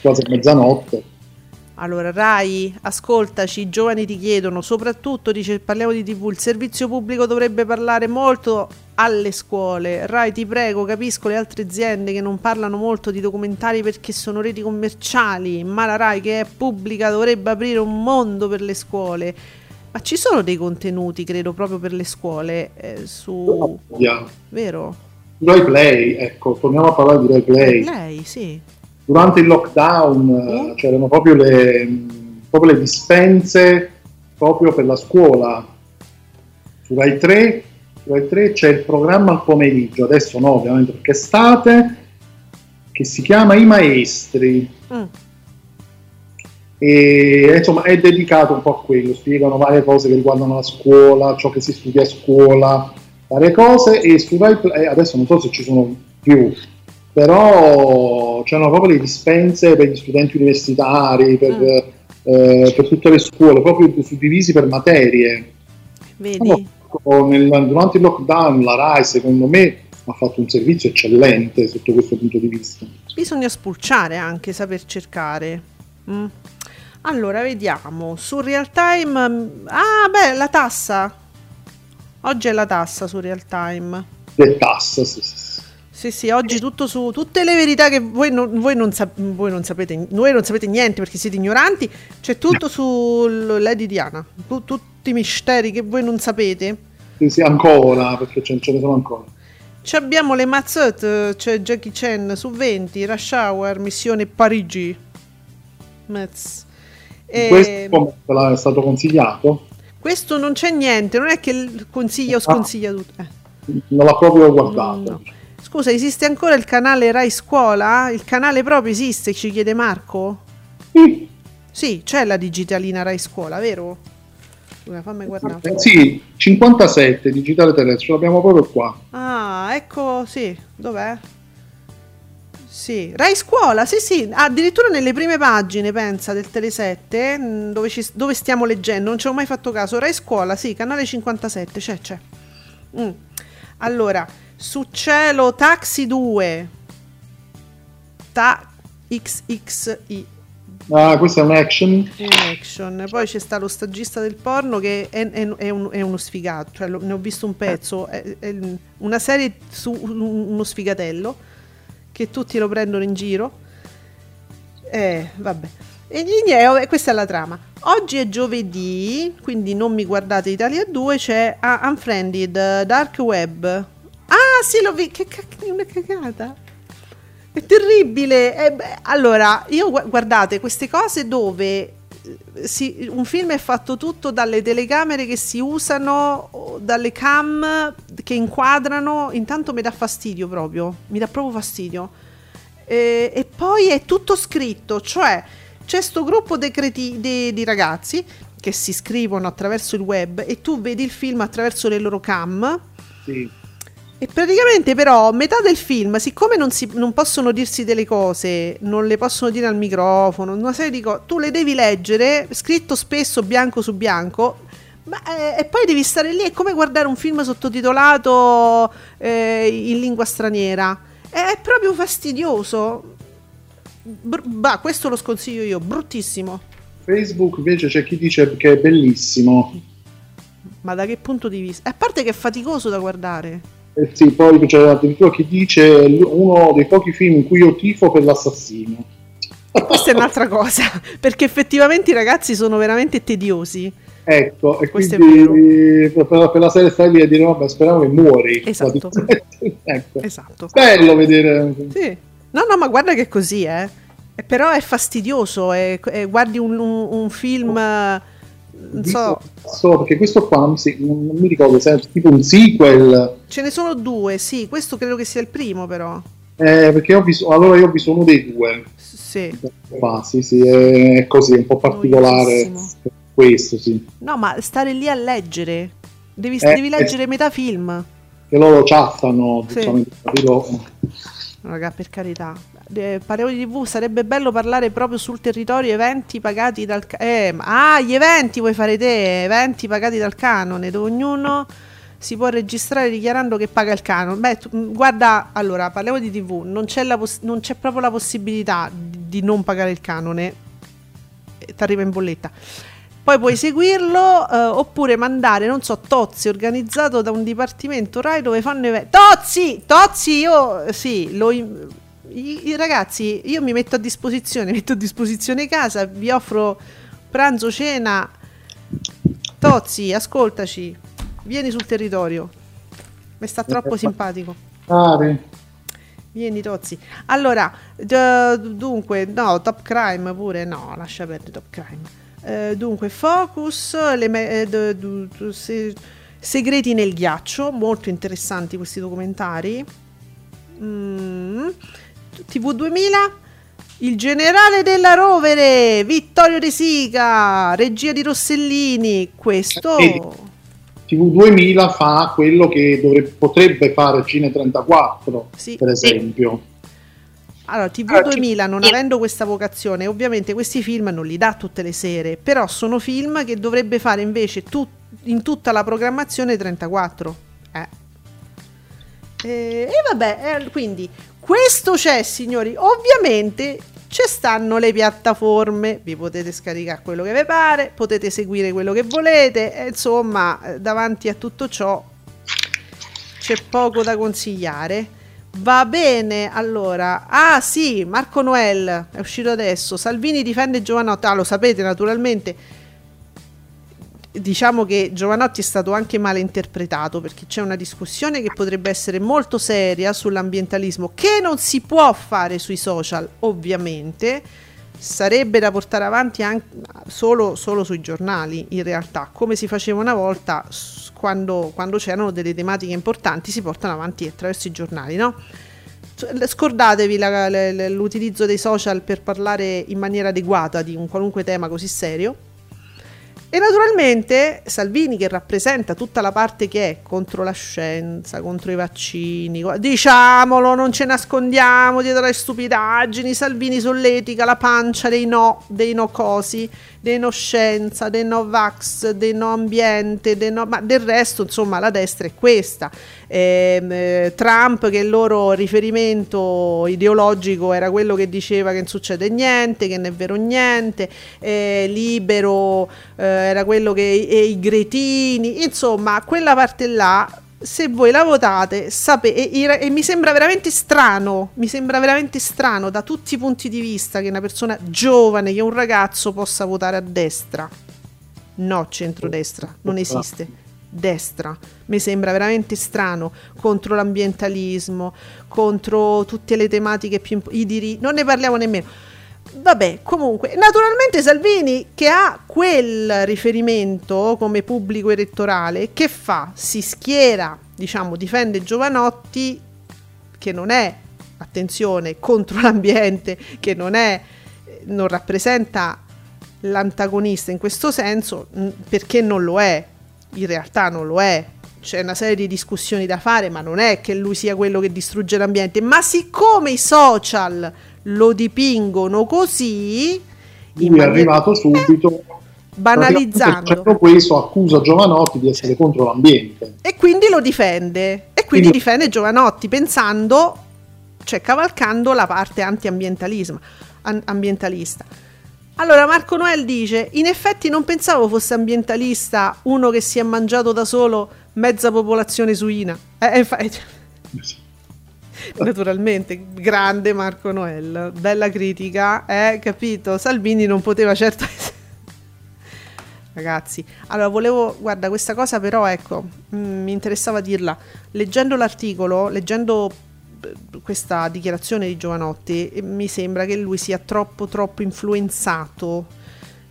quasi mezzanotte. Allora, Rai, ascoltaci, i giovani ti chiedono, soprattutto dice parliamo di TV, il servizio pubblico dovrebbe parlare molto alle scuole. Rai, ti prego, capisco le altre aziende che non parlano molto di documentari perché sono reti commerciali, ma la Rai che è pubblica dovrebbe aprire un mondo per le scuole. Ma ci sono dei contenuti, credo, proprio per le scuole eh, su... Via. vero? Rai Play, ecco, torniamo a parlare di Rai Play. Lei, sì. Durante il lockdown eh, c'erano proprio le, proprio le dispense proprio per la scuola. Su Rai 3, su Rai 3 c'è il programma al pomeriggio, adesso no ovviamente perché è estate, che si chiama I Maestri. Mm. e insomma è dedicato un po' a quello, spiegano varie cose che riguardano la scuola, ciò che si studia a scuola, varie cose e su Rai Play- adesso non so se ci sono più, però c'erano proprio le dispense per gli studenti universitari, per, Mm. eh, per tutte le scuole, proprio suddivisi per materie. Vedi? Nel- durante il lockdown la RAI secondo me ha fatto un servizio eccellente sotto questo punto di vista. Bisogna spulciare anche, saper cercare. Mm. Allora, vediamo. Su real time... mm, Ah, beh, la tassa. Oggi è la tassa su real time. Le tasse, sì, sì, sì. Sì, sì, oggi tutto su tutte le verità che voi non, voi non, sap- voi non sapete, voi non sapete niente perché siete ignoranti, c'è tutto su Lady Diana, Tu- tutti i misteri che voi non sapete. Sì, sì, ancora, perché ce, ce ne sono ancora. Ci abbiamo le mazzette, c'è Jackie Chan su 20, Rush Hour, Missione Parigi. Metz. E- Questo te l'ha- è stato consigliato? questo non c'è niente, non è che consiglia o sconsiglia tutto. eh. Non l'ha proprio guardato. No. Scusa, esiste ancora il canale Rai Scuola? Il canale proprio esiste, ci chiede Marco? Sì, Sì, c'è la digitalina Rai Scuola, vero? Scusa, fammi guardare. eh, sì, 57 digitale terrestre, l'abbiamo proprio qua. Ah, ecco, sì, dov'è? Sì, Rai Scuola, sì, sì, addirittura nelle prime pagine, pensa, del Tele7, mh, dove, ci- dove stiamo leggendo, non ci ho mai fatto caso. Rai Scuola, sì, canale 57, c'è, c'è. Mm. Allora, su cielo Taxi 2, Ta XXI Ah, questo è un action. in action. Poi c'è sta lo stagista del porno che è, è- è un- è uno sfigato, cioè ne ho visto un pezzo, è, è una serie su un- uno sfigatello che tutti lo prendono in giro. Eh, vabbè. E niente, questa è la trama. Oggi è giovedì, quindi non mi guardate Italia 2, c'è ah, Unfriended, Dark Web. Ah, sì, l'ho visto, che cacchio, una cagata. È terribile. Eh, beh, allora, io gu- guardate queste cose dove eh, si- un film è fatto tutto dalle telecamere che si usano, dalle cam che inquadrano. Intanto mi dà fastidio proprio. Mi dà proprio fastidio. Eh, e poi è tutto scritto, cioè c'è sto gruppo creti- di ragazzi che si scrivono attraverso il web e tu vedi il film attraverso le loro cam. Sì. E praticamente però metà del film, siccome non, si- non possono dirsi delle cose, non le possono dire al microfono, una serie di cose, tu le devi leggere, scritto spesso bianco su bianco, ma, eh, e poi devi stare lì, è come guardare un film sottotitolato eh, in lingua straniera. È proprio fastidioso. Br- bah, questo lo sconsiglio io, bruttissimo. Facebook invece c'è chi dice che è bellissimo. Ma da che punto di vista? A parte che è faticoso da guardare. Eh sì, poi c'è addirittura chi dice uno dei pochi film in cui io tifo per l'assassino. Questa è un'altra cosa, perché effettivamente i ragazzi sono veramente tediosi. Ecco, e Questo è quindi per, per la serie stai lì a dire vabbè speriamo che muori. Esatto. ecco. Esatto. Bello vedere. Sì. No, no, ma guarda che è così, eh. Però è fastidioso, è- è- guardi un, un- un film, eh, non so, So, perché questo qua mi si- non, non mi ricordo se è tipo un sequel. ce ne sono due, sì, questo credo che sia il primo però. eh, perché ho visto, allora io ho visto uno dei due. Sì. Fa, sì, sì, è così, è un po' particolare. Questo sì. No, ma stare lì a leggere, devi, Eh, devi leggere metà film. Che loro chattano, Sì. diciamo, capito? Raga, per carità. Eh, di TV, sarebbe bello parlare proprio sul territorio eventi pagati dal eh, ah, gli eventi vuoi fare te, eventi pagati dal canone, dove ognuno si può registrare dichiarando che paga il canone. Beh, tu- mh, guarda, allora, parliamo di TV, non c'è, la poss- non c'è proprio la possibilità di, di non pagare il canone. Ti arriva in bolletta. Poi puoi seguirlo eh, oppure mandare, non so, Tozzi organizzato da un dipartimento Rai dove fanno eventi. Tozzi! Tozzi, io eh, sì, lo in- i, i ragazzi, io mi metto a disposizione, metto a disposizione casa, vi offro pranzo, cena. Tozzi, ascoltaci, vieni sul territorio. Mi sta troppo simpatico. Ah, sì. Vieni Tozzi. Allora, dunque, no, Top Crime pure, no, lascia perdere Top Crime. Eh, dunque, Focus, me- eh, d- d- d- se- Segreti nel ghiaccio, molto interessanti questi documentari. Mm. TV 2000, Il generale della rovere, Vittorio De Sica, regia di Rossellini. Questo... Vedi. TV 2000 fa quello che dovrebbe, potrebbe fare Cine 34, Sì. per esempio. Allora, TV 2000, non avendo questa vocazione, ovviamente questi film non li dà tutte le sere, però sono film che dovrebbe fare invece tut- in tutta la programmazione 34. Eh. E, e vabbè, eh, quindi questo c'è, signori. Ovviamente ci stanno le piattaforme, vi potete scaricare quello che vi pare, potete seguire quello che volete, e insomma, eh, davanti a tutto ciò c'è poco da consigliare. Va bene, allora. Ah, sì, Marco Noel è uscito adesso. Salvini difende Giovanotti. Ah, lo sapete naturalmente. Diciamo che Giovanotti è stato anche male interpretato perché c'è una discussione che potrebbe essere molto seria sull'ambientalismo che non si può fare sui social, ovviamente. Sarebbe da portare avanti anche solo, solo sui giornali, in realtà, come si faceva una volta quando, quando c'erano delle tematiche importanti, si portano avanti attraverso i giornali, no? Cioè, Scordatevi la- la- l'utilizzo dei social per parlare in maniera adeguata di un qualunque tema così serio. E naturalmente Salvini che rappresenta tutta la parte che è contro la scienza, contro i vaccini, diciamolo, non ce nascondiamo dietro le stupidaggini, Salvini sull'etica, la pancia dei no, dei no cosi, dei no scienza, dei no vax, dei no ambiente, dei no... ma del resto insomma la destra è questa. Ehm, eh, Trump che il loro riferimento ideologico era quello che diceva che non succede niente, che non è vero niente, eh, libero eh, era quello che e i gretini, insomma quella parte là se voi la votate sapete e, e- mi sembra veramente strano mi sembra veramente strano da tutti i punti di vista che una persona giovane che un ragazzo possa votare a destra. No centrodestra non esiste. Destra. Mi sembra veramente strano contro l'ambientalismo contro tutte le tematiche più imp- i diritti non ne parliamo nemmeno Vabbè, comunque, naturalmente Salvini che ha quel riferimento come pubblico elettorale, che fa? Si schiera, diciamo, difende Giovanotti, che non è, attenzione, contro l'ambiente, che non è, non rappresenta l'antagonista in questo senso, mh, perché non lo è, in realtà non lo è. C'è una serie di discussioni da fare, ma non è che lui sia quello che distrugge l'ambiente. Ma siccome i social lo dipingono così, Lui è arrivato subito. banalizzando. Questo accusa Giovanotti di essere contro l'ambiente. E quindi lo difende. E quindi Quindi- difende Giovanotti pensando, cioè cavalcando la parte anti-ambientalismo, an- ambientalista. Allora Marco Noel dice, in effetti non pensavo fosse ambientalista uno che si è mangiato da solo mezza popolazione suina. Eh, eh, infa- Naturalmente, grande Marco Noel, bella critica, eh, capito? Salvini non poteva certo essere... Ragazzi, allora volevo, guarda, questa cosa però, ecco, mm, mi interessava dirla. Leggendo l'articolo, leggendo eh, questa dichiarazione di Giovanotti, eh, mi sembra che lui sia troppo, troppo influenzato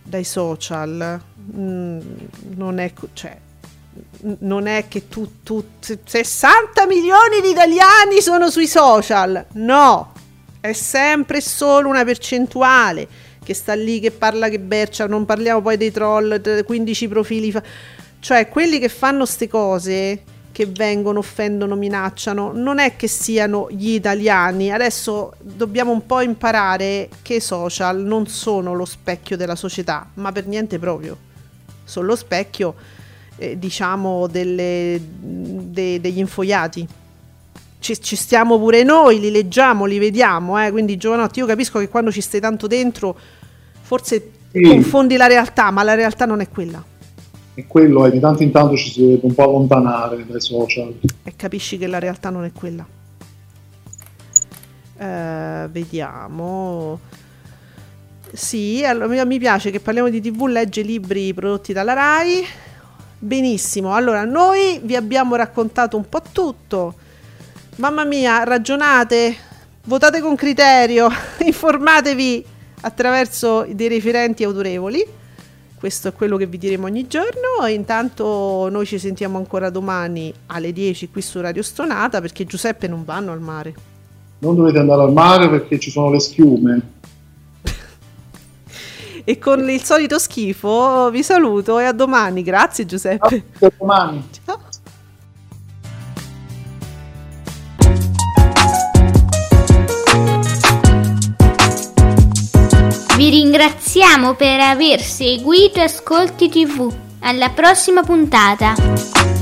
dai social. Mm, non è, cioè, non è che tu, tu 60 milioni di italiani sono sui social. No, è sempre solo una percentuale che sta lì, che parla, che bercia. Non parliamo poi dei troll, d- 15 profili. fa- cioè, quelli che fanno ste cose, che vengono, offendono, minacciano, non è che siano gli italiani. Adesso dobbiamo un po' imparare che i social non sono lo specchio della società, ma per niente proprio. Sono lo specchio, eh, diciamo, delle- de- degli infoiati ci, ci stiamo pure noi, li leggiamo, li vediamo, eh, quindi Giovanotti io capisco che quando ci stai tanto dentro forse Sì. confondi la realtà, ma la realtà non è quella E quello è di tanto in tanto ci si deve un po' allontanare dai social. e capisci che la realtà non è quella. Eh, vediamo. Sì, allora, mi piace che parliamo di TV, legge libri prodotti dalla RAI. Benissimo, allora noi vi abbiamo raccontato un po' tutto. Mamma mia, ragionate, votate con criterio, informatevi attraverso dei referenti autorevoli. Questo è quello che vi diremo ogni giorno. E intanto noi ci sentiamo ancora domani alle 10 qui su Radio Stonata perché Giuseppe non vanno al mare. Non dovete andare al mare perché ci sono le schiume. E con il solito schifo vi saluto e a domani. Grazie Giuseppe. A domani. Ciao. Vi ringraziamo per aver seguito Ascolti TV. Alla prossima puntata.